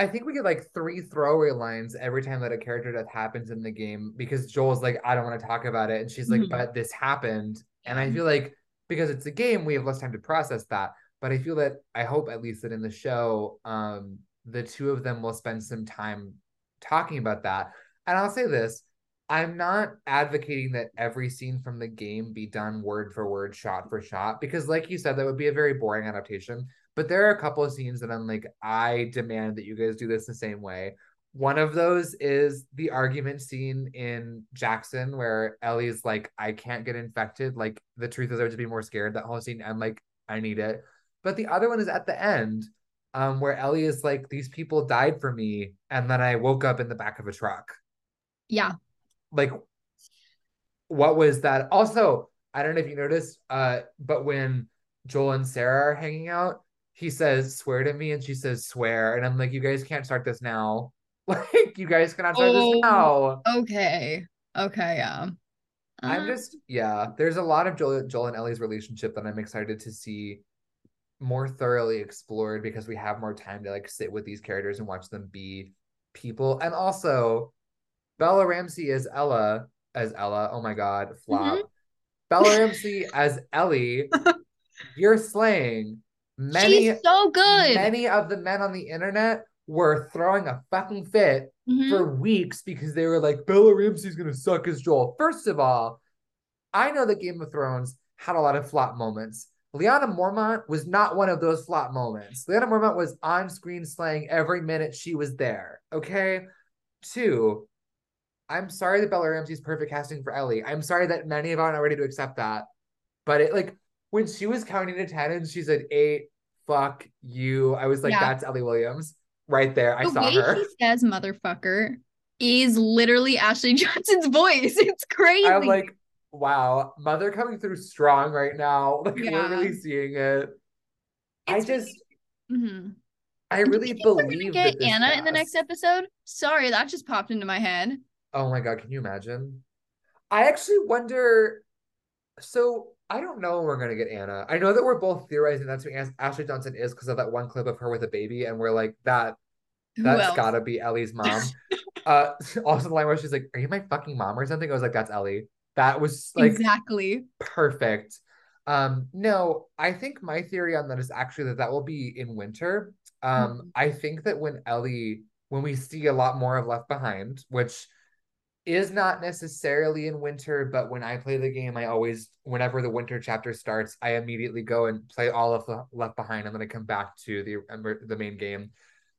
A: I think we get like three throwaway lines every time that a character death happens in the game because Joel's like, I don't want to talk about it. And she's like,
B: Mhm.
A: but this happened. And I feel like because it's a game, we have less time to process that. But I feel that I hope at least that in the show, um, the two of them will spend some time talking about that. And I'll say this I'm not advocating that every scene from the game be done word for word, shot for shot, because, like you said, that would be a very boring adaptation. But there are a couple of scenes that I'm like, I demand that you guys do this the same way. One of those is the argument scene in Jackson where Ellie's like, I can't get infected. Like, the truth is, I would just be more scared. That whole scene, I'm like, I need it. But the other one is at the end, um, where Ellie is like, These people died for me. And then I woke up in the back of a truck
B: Yeah.
A: like what was that also i don't know if you noticed uh but when joel and sarah are hanging out he says swear to me and she says swear and i'm like you guys can't start this now like you guys cannot start
B: Oh.
A: this now
B: Okay. Okay, yeah.
A: i'm
B: Uh,
A: just yeah there's a lot of joel, joel and ellie's relationship that i'm excited to see more thoroughly explored because we have more time to like sit with these characters and watch them be people and also bella ramsey as ella as ella oh my god flop bella ramsey as ellie you're slaying many
B: She's so good.
A: many of the men on the internet were throwing a fucking fit
B: Mhm.
A: for weeks because they were like, Bella Ramsey's gonna suck as Joel. First of all, I know that Game of Thrones had a lot of flop moments. Lyanna Mormont was not one of those flop moments. Lyanna Mormont was on screen slaying every minute she was there. Okay. Two, I'm sorry that Bella Ramsey's perfect casting for Ellie. I'm sorry that many of us are not ready to accept that. But it like when she was counting to 10 and she said eight, fuck you. I was like,
B: Yeah.
A: that's Ellie Williams right there. I
B: the
A: saw
B: way
A: her.
B: he says motherfucker is literally Ashley Johnson's voice. It's crazy.
A: I'm like, wow, mother coming through strong right now. Like
B: Yeah.
A: we're really seeing it. I
B: It's
A: just,
B: Mhm.
A: I really
B: think we're gonna
A: believe
B: get Anna in the next episode. Sorry, that just popped into my head.
A: Oh my god, can you imagine? I actually wonder. So I don't know when we're gonna get Anna. I know that we're both theorizing that's who Ashley Johnson is because of that one clip of her with a baby, and we're like, that that's gotta be Ellie's mom. uh, also the line where she's like, "Are you my fucking mom or something?" I was like, "That's Ellie." That was like
B: exactly.
A: perfect. Um, no, I think my theory on that is actually that that will be in winter. Um,
B: Mhm.
A: I think that when Ellie, when we see a lot more of Left Behind, which is not necessarily in winter, but when I play the game, I always, whenever the winter chapter starts, I immediately go and play all of the Left Behind, and then I come back to the um, the main game.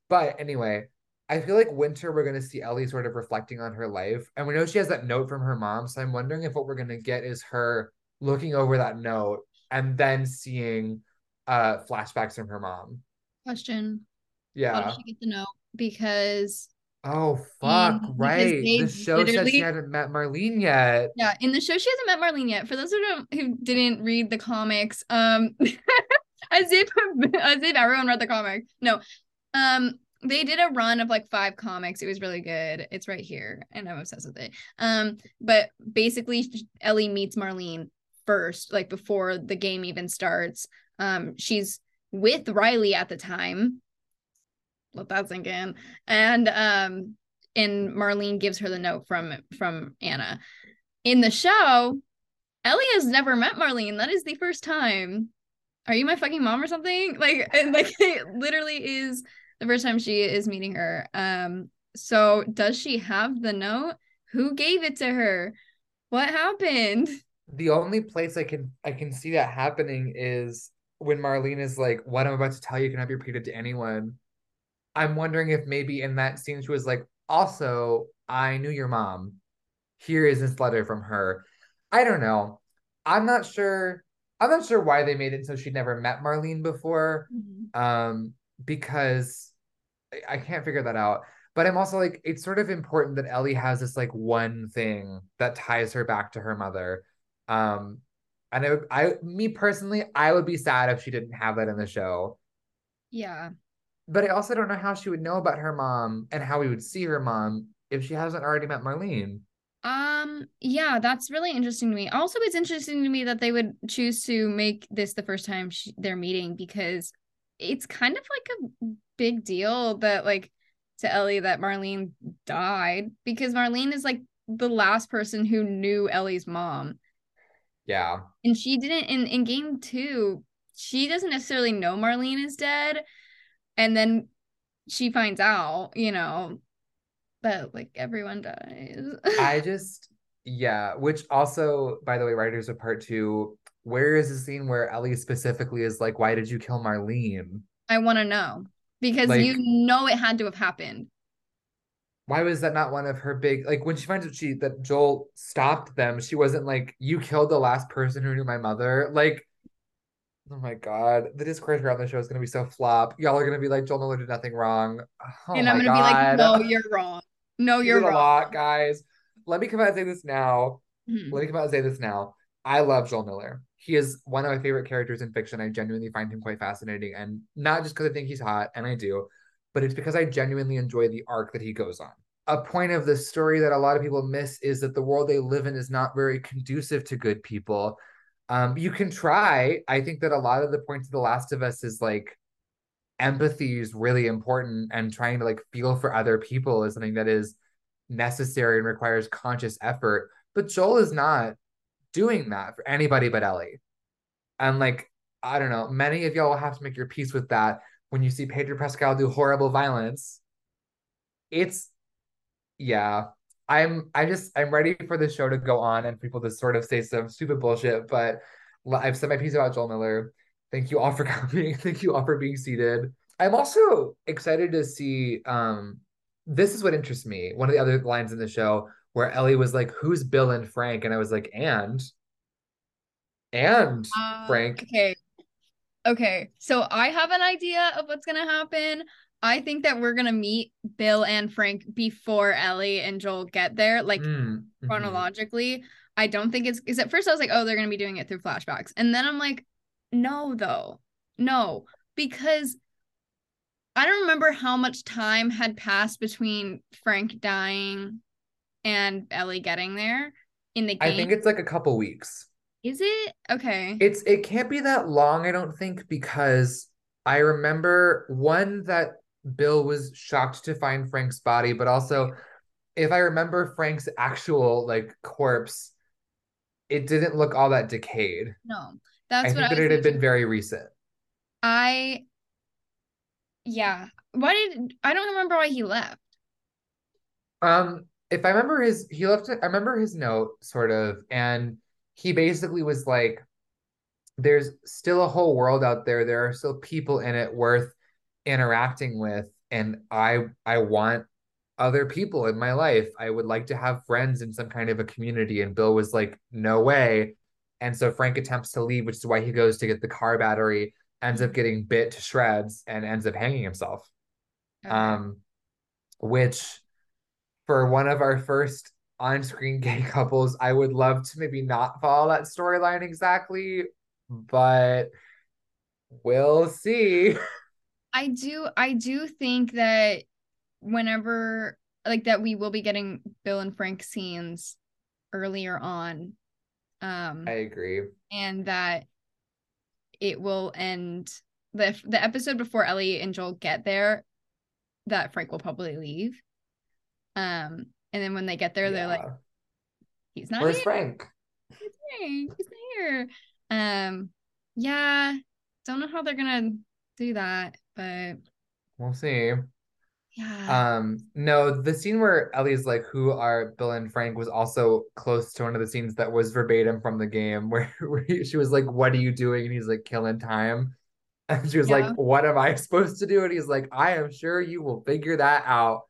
A: But anyway, I feel like winter we're gonna see Ellie sort of reflecting on her life, and we know she has that note from her mom. So I'm wondering if what we're gonna get is her looking over that note and then seeing uh flashbacks from her mom.
B: Question.
A: Yeah.
B: How did she get the note? Because
A: Oh fuck!
B: because
A: Right. The show said she hadn't met Marlene yet.
B: yeah, in the show she hasn't met Marlene yet. For those who don't who didn't read the comics, um as if as if everyone read the comic. No. Um they did a run of like five comics. It was really good. It's right here and I'm obsessed with it. Um but basically Ellie meets Marlene first like before the game even starts. Um she's with Riley at the time. Let that sink in. And um and Marlene gives her the note from from Anna. In the show, Ellie has never met Marlene. That is the first time. Are you my fucking mom or something? Like like it literally is the first time she is meeting her. Um so does she have the note? Who gave it to her? What happened?
A: The only place I can I can see that happening is when Marlene is like, "What I'm about to tell you cannot be repeated to anyone." I'm wondering if maybe in that scene she was like, "Also, I knew your mom. Here is this letter from her." I don't know. I'm not sure. I'm not sure why they made it so she'd never met Marlene before.
B: Mhm.
A: Um, because I, I can't figure that out. But I'm also like, it's sort of important that Ellie has this like one thing that ties her back to her mother. Um, and I, I, me personally, I would be sad if she didn't have that in the show.
B: Yeah.
A: But I also don't know how she would know about her mom and how we would see her mom if she hasn't already met Marlene.
B: Um, yeah, that's really interesting to me. Also, it's interesting to me that they would choose to make this the first time sh they're meeting because it's kind of like a big deal that like to Ellie that Marlene died because Marlene is like the last person who knew Ellie's mom.
A: Yeah.
B: And she didn't in in game 2, she doesn't necessarily know Marlene is dead and then she finds out, you know, that like everyone dies.
A: I just, yeah, which also, by the way, writers of part two, where is the scene where Ellie specifically is like, why did you kill Marlene?
B: I want to know because
A: Like-
B: you know it had to have happened.
A: Why was that not one of her big like when she finds out she that Joel stopped them, she wasn't like, you killed the last person who knew my mother. Like, oh my god, the discourse around the show is gonna be so flop. Y'all are gonna be like, Joel Miller did nothing wrong. Oh
B: and I'm gonna be like, no, you're wrong. No,
A: You
B: you're
A: did a
B: wrong.
A: lot, guys. Let me come out and say this now.
B: Mhm.
A: Let me come out and say this now. I love Joel Miller. He is one of my favorite characters in fiction. I genuinely find him quite fascinating, and not just because I think he's hot, and I do, but it's because I genuinely enjoy the arc that he goes on. A point of the story that a lot of people miss is that the world they live in is not very conducive to good people. Um, you can try. I think that a lot of the point of The Last of Us is like empathy is really important, and trying to like feel for other people is something that is necessary and requires conscious effort. But Joel is not doing that for anybody but Ellie. And like, I don't know, many of y'all will have to make your peace with that when you see Pedro Pascal do horrible violence. It's yeah. I'm I just I'm ready for the show to go on and people to sort of say some stupid bullshit, but I've said my piece about Joel Miller. Thank you all for coming. Thank you all for being seated. I'm also excited to see um this is what interests me. One of the other lines in the show where Ellie was like, Who's Bill and Frank? And I was like, and and
B: Uh,
A: Frank.
B: Okay. Okay. So I have an idea of what's gonna happen. I think that we're gonna meet Bill and Frank before Ellie and Joel get there, like
A: Mm, mhm.
B: chronologically. I don't think it's because at first I was like, oh, they're gonna be doing it through flashbacks. And then I'm like, no, though. No, because I don't remember how much time had passed between Frank dying and Ellie getting there in the game.
A: I think it's like a couple weeks.
B: Is it? Okay.
A: It's it can't be that long, I don't think, because I remember one that Bill was shocked to find Frank's body, but also if I remember Frank's actual like corpse, it didn't look all that decayed.
B: no.
A: I
B: That's
A: think
B: what I
A: that
B: was
A: it had
B: thinking.
A: been very recent.
B: I yeah. Why did I don't remember why he left.
A: Um, if I remember his, he left. I remember his note, sort of, and he basically was like, "There's still a whole world out there. There are still people in it worth interacting with, and I, I want other people in my life. I would like to have friends in some kind of a community." And Bill was like, "No way." And so Frank attempts to leave, which is why he goes to get the car battery, ends up getting bit to shreds, and ends up hanging himself
B: Okay.
A: um, which for one of our first on-screen gay couples, I would love to maybe not follow that storyline exactly, but we'll see.
B: I do I do think that whenever like that we will be getting Bill and Frank scenes earlier on. Um
A: I agree.
B: and that it will end the the episode before Ellie and Joel get there that Frank will probably leave. Um and then when they get there they're like he's not
A: Where's
B: here.
A: Frank?
B: He's here. He's not here. Um yeah, don't know how they're going to do that, but
A: We'll see.
B: yeah.
A: Um, no, the scene where Ellie's like, "Who are Bill and Frank?" was also close to one of the scenes that was verbatim from the game, where, where he- she was like, "What are you doing?" and he's like, "Killing time," and she was
B: Yeah.
A: like, "What am I supposed to do?" and he's like, "I am sure you will figure that out."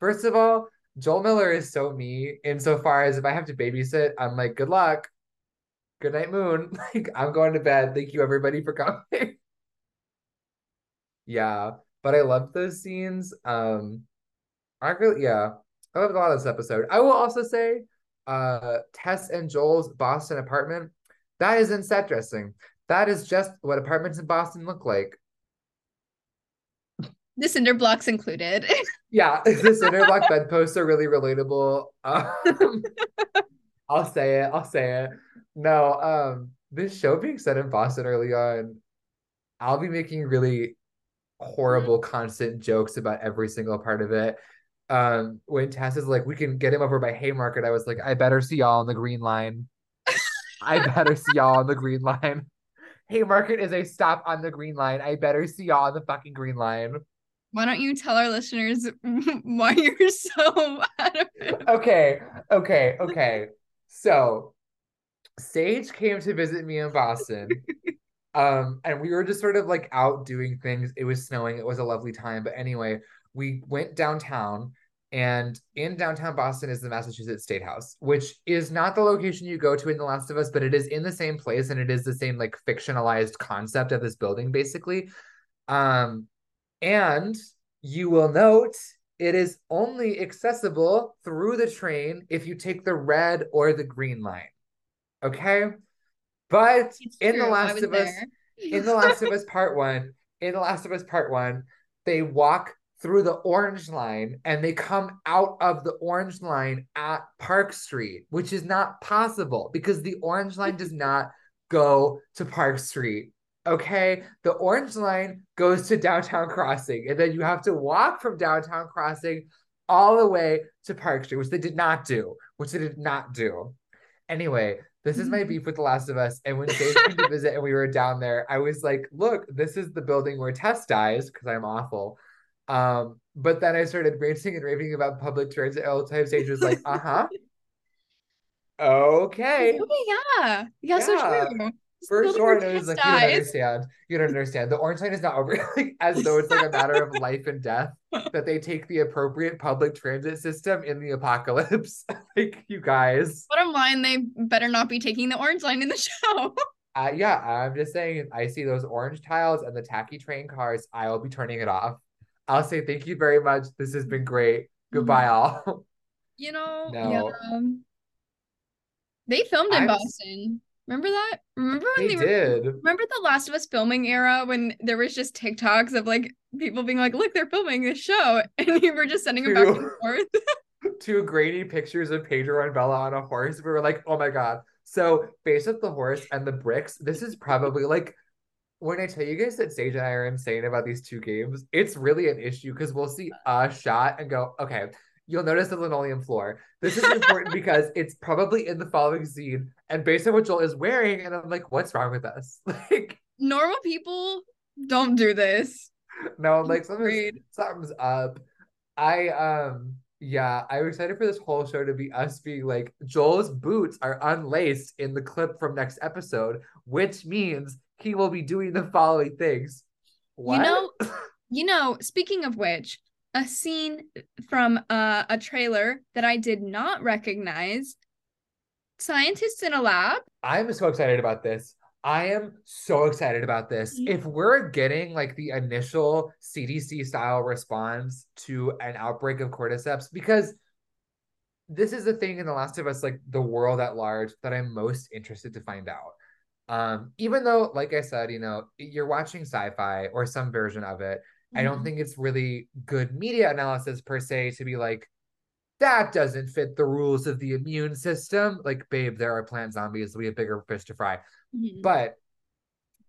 A: First of all, Joel Miller is so me insofar as if I have to babysit, I'm like, "Good luck." good night, moon. Like, I'm going to bed. Thank you, everybody, for coming. Yeah, but I loved those scenes. Um, I really, yeah, I loved a lot of this episode. I will also say, uh, Tess and Joel's Boston apartment, that isn't set dressing. That is just what apartments in Boston look like.
B: The cinder blocks included.
A: Yeah, the cinder block bedposts are really relatable. Um, I'll say it. I'll say it. No, um, this show being set in Boston early on, I'll be making really horrible constant jokes about every single part of it. Um, when Tess is like, we can get him over by Haymarket, I was like, I better see y'all on the green line. I better see y'all on the green line. Haymarket is a stop on the green line. I better see y'all on the fucking green line.
B: Why don't you tell our listeners why you're so adamant?
A: Okay, okay, okay. So Sage came to visit me in Boston. um, and we were just sort of like out doing things. It was snowing, it was a lovely time. But anyway, we went downtown and in downtown Boston is the Massachusetts State House, which is not the location you go to in The Last of Us, but it is in the same place and it is the same like fictionalized concept of this building, basically. Um, and you will note it is only accessible through the train if you take the red or the green line. Okay? But
B: It's
A: in The
B: true, I
A: Last of Us, in The Last of Us Part One, in The Last of Us Part One, they walk through the orange line and they come out of the orange line at Park Street, which is not possible because the orange line does not go to Park Street. Okay, the orange line goes to downtown crossing, and then you have to walk from downtown crossing all the way to Park Street, which they did not do, which they did not do. Anyway, this is my beef with The Last of Us. And when Sage came to visit and we were down there, I was like, look, this is the building where Tess dies, because I'm awful. Um, but then I started ranting and raving about public transit all the time. Sage was like, uh-huh. Okay.
B: Okay, yeah. Yeah, so true.
A: For sure.
B: where
A: And I was like, you don't understand. You don't understand. The orange line is not over like as though it's like a matter of life and death that they take the appropriate public transit system in the apocalypse. like you guys.
B: Bottom line, they better not be taking the orange line in the show.
A: Uh, yeah, I'm just saying, I see those orange tiles and the tacky train cars, I will be turning it off. I'll say thank you very much. This has been great. Goodbye, all.
B: You know,
A: No.
B: yeah. They filmed in
A: I'm-
B: Boston. Remember that? Remember when
A: they
B: they, were
A: did.
B: Remember the Last of Us filming era when there was just TikToks of like people being like, "Look, they're filming this show," and you were just sending them back and forth.
A: Two grainy pictures of Pedro and Bella on a horse. We were like, oh my God. So, based off the horse and the bricks, this is probably like when I tell you guys that Sage and I are insane about these two games, it's really an issue because we'll see a shot and go, okay, you'll notice the linoleum floor. This is important because it's probably in the following scene and based on what Joel is wearing. And I'm like, what's wrong with us? Like,
B: Normal people don't do this.
A: no, I'm like, something's, something's up. I, um, yeah, I'm excited for this whole show to be us being like, Joel's boots are unlaced in the clip from next episode, which means he will be doing the following things. What?
B: You know, you know. Speaking of which, a scene from uh, a trailer that I did not recognize. Scientists in a lab.
A: I'm so excited about this. I am so excited about this. If we're getting like the initial CDC style response to an outbreak of cordyceps, because this is the thing in The Last of Us, like the world at large, that I'm most interested to find out. Um, even though, like I said, you know, you're watching sci-fi or some version of it, I don't
B: Mhm.
A: think it's really good media analysis per se to be like, that doesn't fit the rules of the immune system. Like, babe, there are plant zombies. We have bigger fish to fry.
B: Mhm.
A: But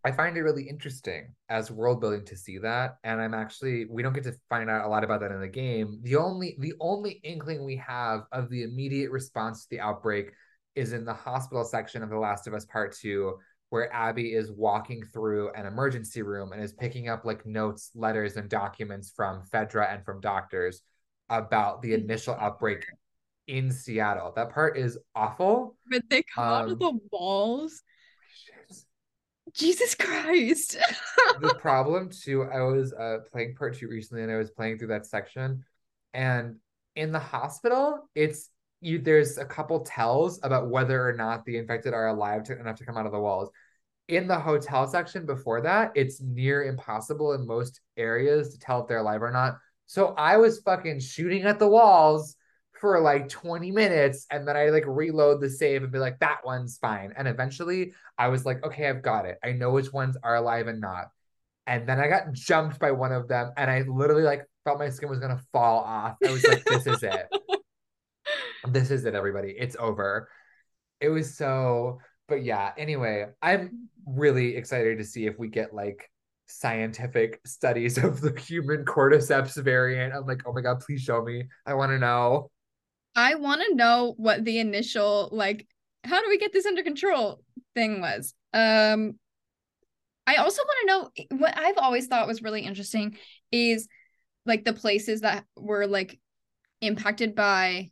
A: I find it really interesting as world building to see that. And I'm actually we don't get to find out a lot about that in the game. The only the only inkling we have of the immediate response to the outbreak is in the hospital section of The Last of Us Part Two, where Abby is walking through an emergency room and is picking up like notes, letters, and documents from Fedra and from doctors about the initial outbreak in Seattle. That part is awful.
B: But they come out of
A: Um,
B: the walls. Jesus Christ.
A: the problem too, I was uh playing part two recently and I was playing through that section and in the hospital, it's you there's a couple tells about whether or not the infected are alive to, enough to come out of the walls. In the hotel section before that, it's near impossible in most areas to tell if they're alive or not. So I was fucking shooting at the walls for like 20 minutes and then I like reload the save and be like, that one's fine. And eventually I was like, okay, I've got it. I know which ones are alive and not. And then I got jumped by one of them and I literally like felt my skin was gonna fall off. I was like, this is it. this is it, everybody. It's over. It was so, but yeah, anyway, I'm really excited to see if we get like scientific studies of the human cordyceps variant. I'm like, oh my god, please show me. I want to know.
B: I want to know what the initial like how do we get this under control thing was. Um I also want to know what I've always thought was really interesting is like the places that were like impacted by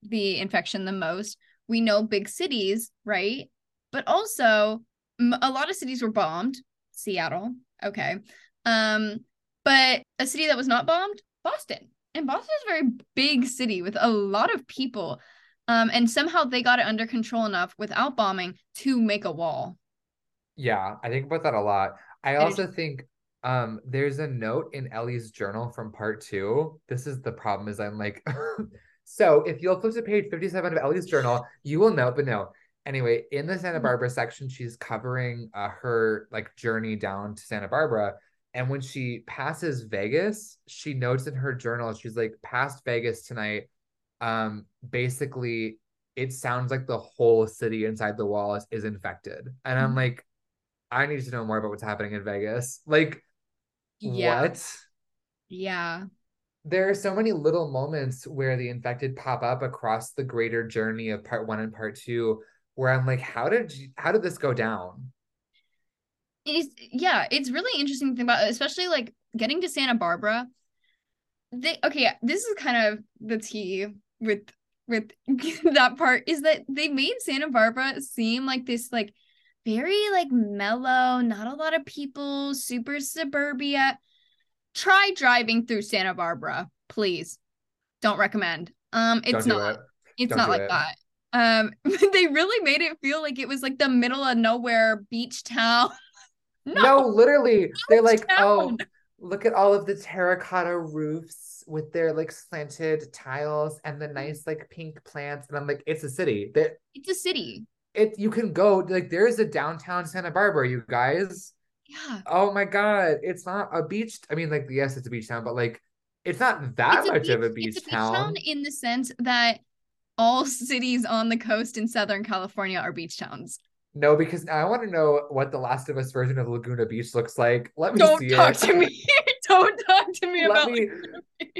B: the infection the most. We know big cities, right? But also a lot of cities were bombed. Seattle, okay. Um but a city that was not bombed, Boston and Boston is a very big city with a lot of people. Um, and somehow they got it under control enough without bombing to make a wall.
A: Yeah, I think about that a lot. I also think um there's a note in Ellie's journal from part two. This is the problem is I'm like so if you'll flip to page 57 of Ellie's journal, you will know, but no. Anyway, in the Santa mm-hmm. Barbara section, she's covering uh, her like journey down to Santa Barbara and when she passes Vegas, she notes in her journal, she's like, past Vegas tonight. Um, basically, it sounds like the whole city inside the walls is, is infected. And I'm mm-hmm. like, I need to know more about what's happening in Vegas. Like, yeah. what?
B: Yeah.
A: There are so many little moments where the infected pop up across the greater journey of part one and part two, where I'm like, how did you, how did this go down?
B: it's yeah, it's really interesting to think about, especially like getting to Santa Barbara. They okay, this is kind of the tea with with that part is that they made Santa Barbara seem like this like very like mellow, not a lot of people, super suburbia. Try driving through Santa Barbara, please. Don't recommend. Um it's not it. it's Don't not like it. that. Um they really made it feel like it was like the middle of nowhere beach town.
A: No, no literally. They're like, down. oh, look at all of the terracotta roofs with their like slanted tiles and the nice like pink plants. And I'm like, it's a city. That
B: it's a city.
A: It you can go like there's a downtown Santa Barbara, you guys.
B: Yeah.
A: Oh my god. It's not a beach. I mean, like, yes, it's a beach town, but like it's not that it's much beach, of a beach, a town. beach town
B: in the sense that all cities on the coast in Southern California are beach towns.
A: No, because I want to know what the Last of Us version of Laguna Beach looks like. Let me
B: Don't talk to me. Don't talk to me Let about me...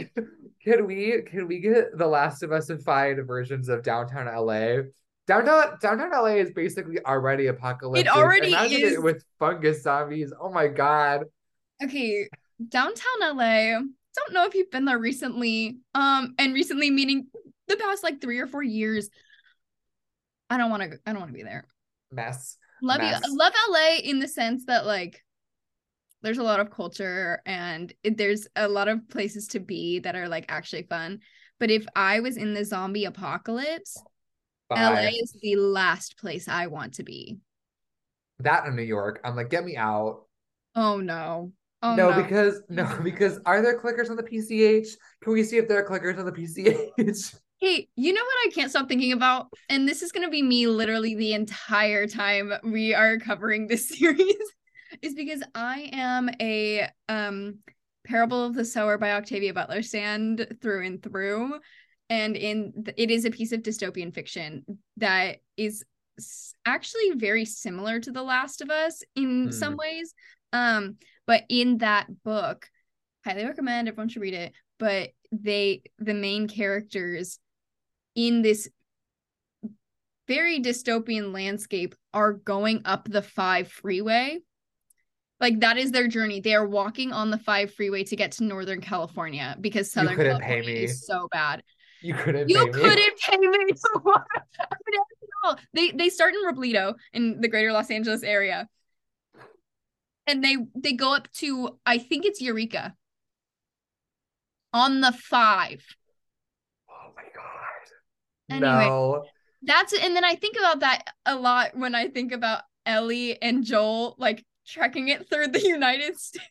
A: Can we can we get the Last of Us five versions of downtown LA? Downtown downtown LA is basically already apocalyptic.
B: It already Imagine is
A: it with fungus zombies. Oh my god.
B: Okay, downtown LA. Don't know if you've been there recently. Um, and recently meaning the past like three or four years. I don't want to. I don't want to be there
A: mess.
B: Love
A: mess.
B: you. Love LA in the sense that like there's a lot of culture and it, there's a lot of places to be that are like actually fun. But if I was in the zombie apocalypse, Bye. LA is the last place I want to be.
A: That in New York, I'm like, get me out.
B: Oh no. Oh,
A: no, no, because no, because are there clickers on the PCH? Can we see if there are clickers on the PCH?
B: Hey, you know what I can't stop thinking about? And this is going to be me literally the entire time we are covering this series is because I am a um Parable of the Sower by Octavia Butler stand through and through. And in it is a piece of dystopian fiction that is actually very similar to The Last of Us in mm. some ways. Um, but in that book, highly recommend everyone should read it. But they the main characters in this very dystopian landscape are going up the 5 freeway. Like that is their journey. They are walking on the 5 freeway to get to Northern California because Southern California is so bad.
A: You couldn't
B: you
A: pay
B: couldn't me. pay me. they they start in Robledo in the greater Los Angeles area. And they they go up to I think it's Eureka on the 5 Anyway,
A: no.
B: that's and then I think about that a lot when I think about Ellie and Joel like trekking it through the United States.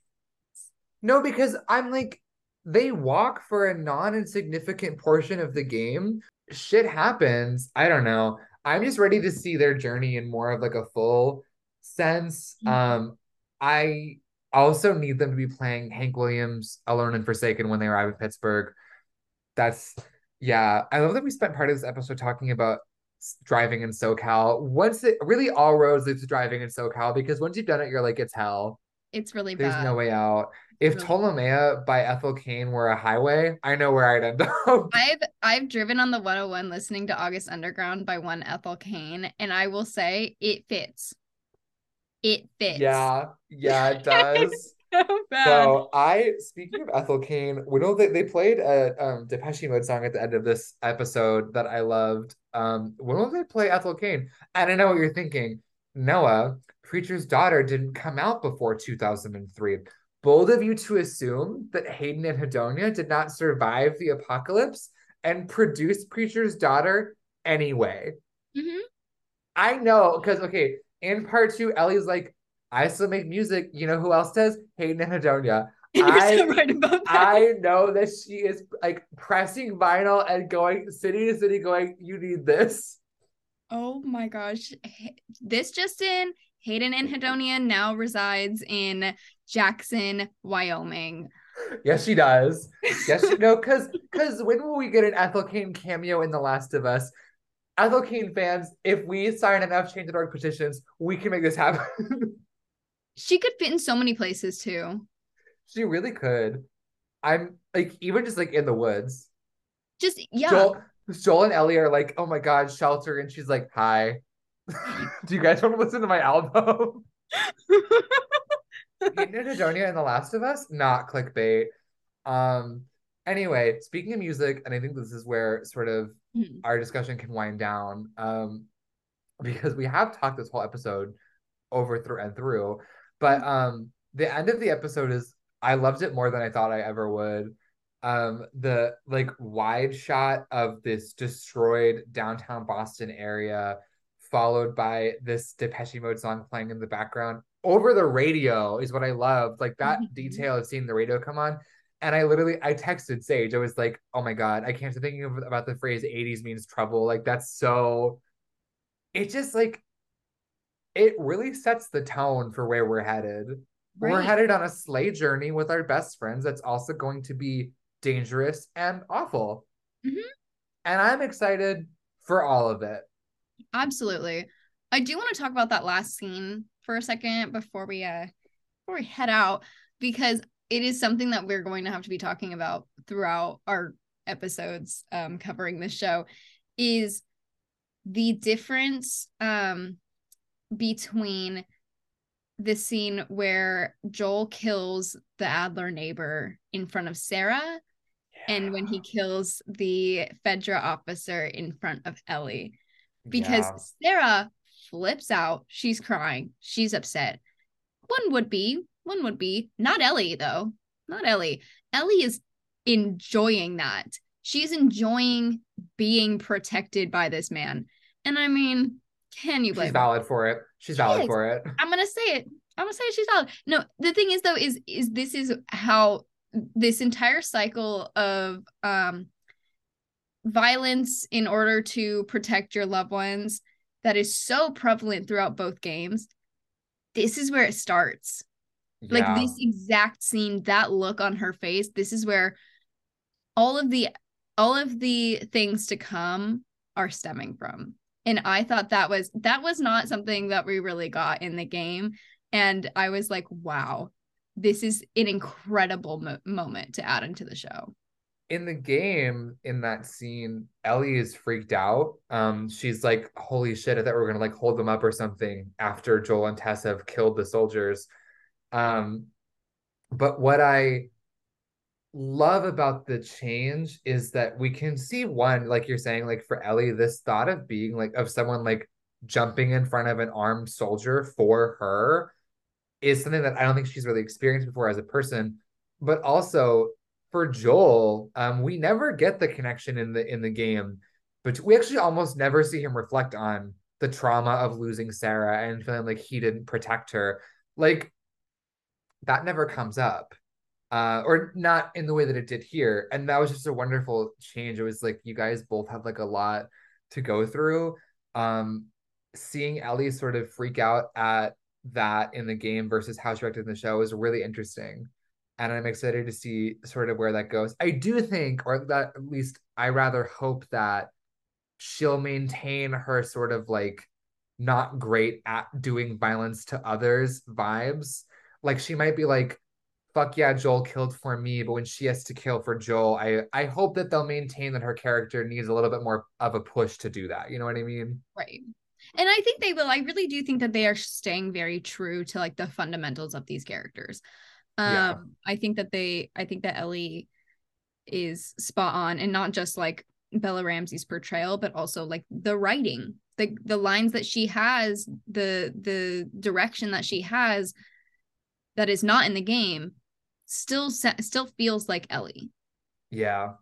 A: No, because I'm like, they walk for a non-insignificant portion of the game. Shit happens. I don't know. I'm just ready to see their journey in more of like a full sense.
B: Mhm.
A: Um, I also need them to be playing Hank Williams Alone and Forsaken when they arrive in Pittsburgh. That's yeah. I love that we spent part of this episode talking about driving in SoCal. Once it really all roads lead to driving in SoCal because once you've done it, you're like, it's hell.
B: It's really
A: There's
B: bad.
A: no way out. If
B: Really.
A: Ptolemaea by Ethel Cain were a highway, I know where I'd end up.
B: I've I've driven on the 101 listening to August Underground by one Ethel Cain, and I will say it fits. It fits.
A: yeah, yeah, it does.
B: So bad.
A: So I, speaking of Ethel Cain, we know that they played a um Depeche Mode song at the end of this episode that I loved. Um, when will they play Ethel Cain? And I know what you're thinking, Noah. Preacher's Daughter didn't come out before 2003. Bold of you to assume that Hayden Anhedönia did not survive the apocalypse and produce Preacher's Daughter anyway.
B: Mhm.
A: I know because okay, in part two, Ellie's like, I still make music. You know who else does? Hayden Anhedönia.
B: You're
A: I-
B: right.
A: I know that she is like pressing vinyl and going city to city, going, You need this.
B: Oh my gosh. This just in, Hayden Anhedönia now resides in Jackson, Wyoming.
A: Yes, she does. Yes, she no, because because when will we get an Ethel Cain cameo in The Last of Us? Ethel Cain fans, if we sign enough change.org petitions, we can make this happen.
B: She could fit in so many places too.
A: she really could. I'm like even just like in the woods.
B: Just yeah.
A: Joel, Joel and Ellie are like, oh my god, shelter, and she's like, hi. Do you guys want to listen to my album? Hayden and The Last of Us, not clickbait. Um. Anyway, speaking of music, and I think this is where sort of
B: Mhm.
A: our discussion can wind down, um, because we have talked this whole episode over through and through, but um, the end of the episode is I loved it more than I thought I ever would. Um, the like wide shot of this destroyed downtown Boston area, followed by this Depeche Mode song playing in the background over the radio is what I loved. Like that detail of seeing the radio come on. And I literally I texted Sage. I was like, "Oh my god, I can't stop thinking of, about the phrase '80s means trouble." Like that's so. It just like it really sets the tone for where we're headed. We're headed on a sleigh journey with our best friends. That's also going to be dangerous and awful.
B: Mhm.
A: And I'm excited for all of it.
B: Absolutely. I do want to talk about that last scene for a second before we uh before we head out because it is something that we're going to have to be talking about throughout our episodes um covering this show is the difference um between the scene where Joel kills the Adler neighbor in front of Sarah and when he kills the Fedra officer in front of Ellie because
A: Yeah.
B: Sarah flips out. She's crying. She's upset. One would be, one would be, not Ellie though. Not Ellie. Ellie is enjoying that. She's enjoying being protected by this man. And I mean, can you blame
A: she's
B: her?
A: valid for it. She's
B: She
A: valid
B: is.
A: for it.
B: I'm gonna say it. I'm gonna say she's valid. No, the thing is though, is is this is how this entire cycle of um violence in order to protect your loved ones that is so prevalent throughout both games. This is where it starts. Like this exact scene, that look on her face, this is where all of the all of the things to come are stemming from. And I thought that was that was not something that we really got in the game and I was like, wow. This is an incredible mo- moment to add into the show.
A: in the game in that scene ellie is freaked out um she's like holy shit i thought we were gonna like hold them up or something after joel and tess have killed the soldiers um but what i love about the change is that we can see one like you're saying like for ellie this thought of being like of someone like jumping in front of an armed soldier for her is something that i don't think she's really experienced before as a person but also for Joel, um, we never get the connection in the in the game but we actually almost never see him reflect on the trauma of losing Sarah and feeling like he didn't protect her. Like that never comes up. Uh, or not in the way that it did here. And that was just a wonderful change. It was like you guys both have like a lot to go through. Um, seeing Ellie sort of freak out at that in the game versus how she acted in the show is really interesting. And I'm excited to see sort of where that goes. I do think, or that at least I rather hope that she'll maintain her sort of like not great at doing violence to others vibes. Like she might be like, fuck yeah, Joel killed for me, but when she has to kill for Joel, I I hope that they'll maintain that her character needs a little bit more of a push to do that. You know what I mean?
B: Right. And I think they will. I really do think that they are staying very true to like the fundamentals of these characters. Um, yeah. I think that they I think that Ellie is spot on and not just like Bella Ramsey's portrayal, but also like the writing, the the lines that she has, the the direction that she has that is not in the game still still feels like Ellie.
A: Yeah.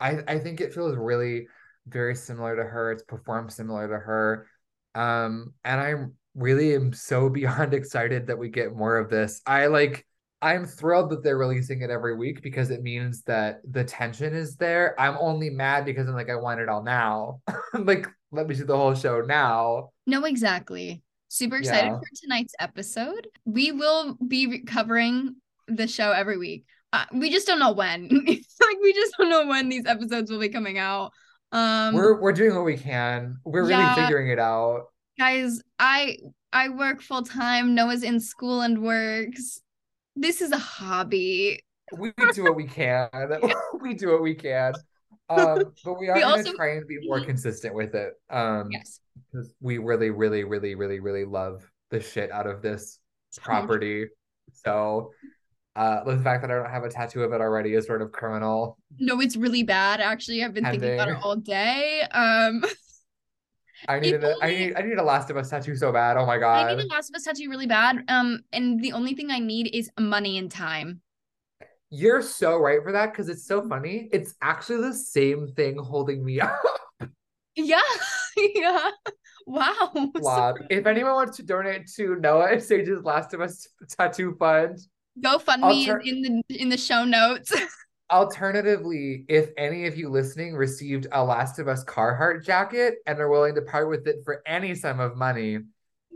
A: I I think it feels really very similar to her. It's performed similar to her. Um and I'm really am so beyond excited that we get more of this. I like I'm thrilled that they're releasing it every week because it means that the tension is there. I'm only mad because I'm like, I want it all now. like, let me see the whole show now.
B: No, exactly. Super excited yeah. for tonight's episode. We will be covering the show every week. Uh, we just don't know when. like we just don't know when these episodes will be coming out. Um
A: We're we're doing what we can. We're yeah, really figuring it out.
B: Guys, I I work full time. Noah's in school and works this is a hobby.
A: We do what we can. we do what we can. Um, but we are we going to try and be more consistent with it. Um, yes, because we really, really, really, really, really love the shit out of this property. So, uh, the fact that I don't have a tattoo of it already is sort of criminal.
B: No, it's really bad. Actually, I've been Pending. thinking about it all day. Um.
A: I need, a, I need I need a Last of Us tattoo so bad. Oh my god.
B: I need a Last of Us tattoo really bad. Um, and the only thing I need is money and time.
A: You're so right for that because it's so funny. It's actually the same thing holding me up.
B: Yeah, yeah. Wow.
A: So if anyone wants to donate to Noah and Sage's Last of Us tattoo fund,
B: go fund me in the in the show notes.
A: Alternatively, if any of you listening received a Last of Us Carhartt jacket and are willing to part with it for any sum of money,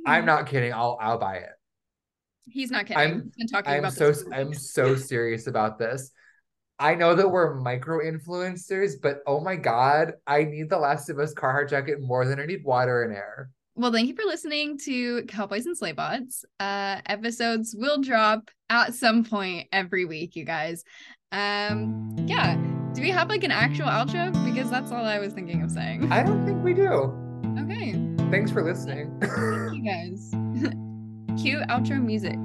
A: I'm mm-hmm. not kidding. I'll I'll buy it.
B: He's not kidding. I'm,
A: He's talking I'm about so I'm so serious about this. I know that we're micro influencers, but oh my god, I need the Last of Us Carhartt jacket more than I need water and air.
B: Well, thank you for listening to Cowboys and Slaybots. Uh, episodes will drop at some point every week, you guys. Um, yeah. Do we have like an actual outro? Because that's all I was thinking of saying.
A: I don't think we do.
B: Okay.
A: Thanks for listening.
B: Thank you guys. Cue outro music.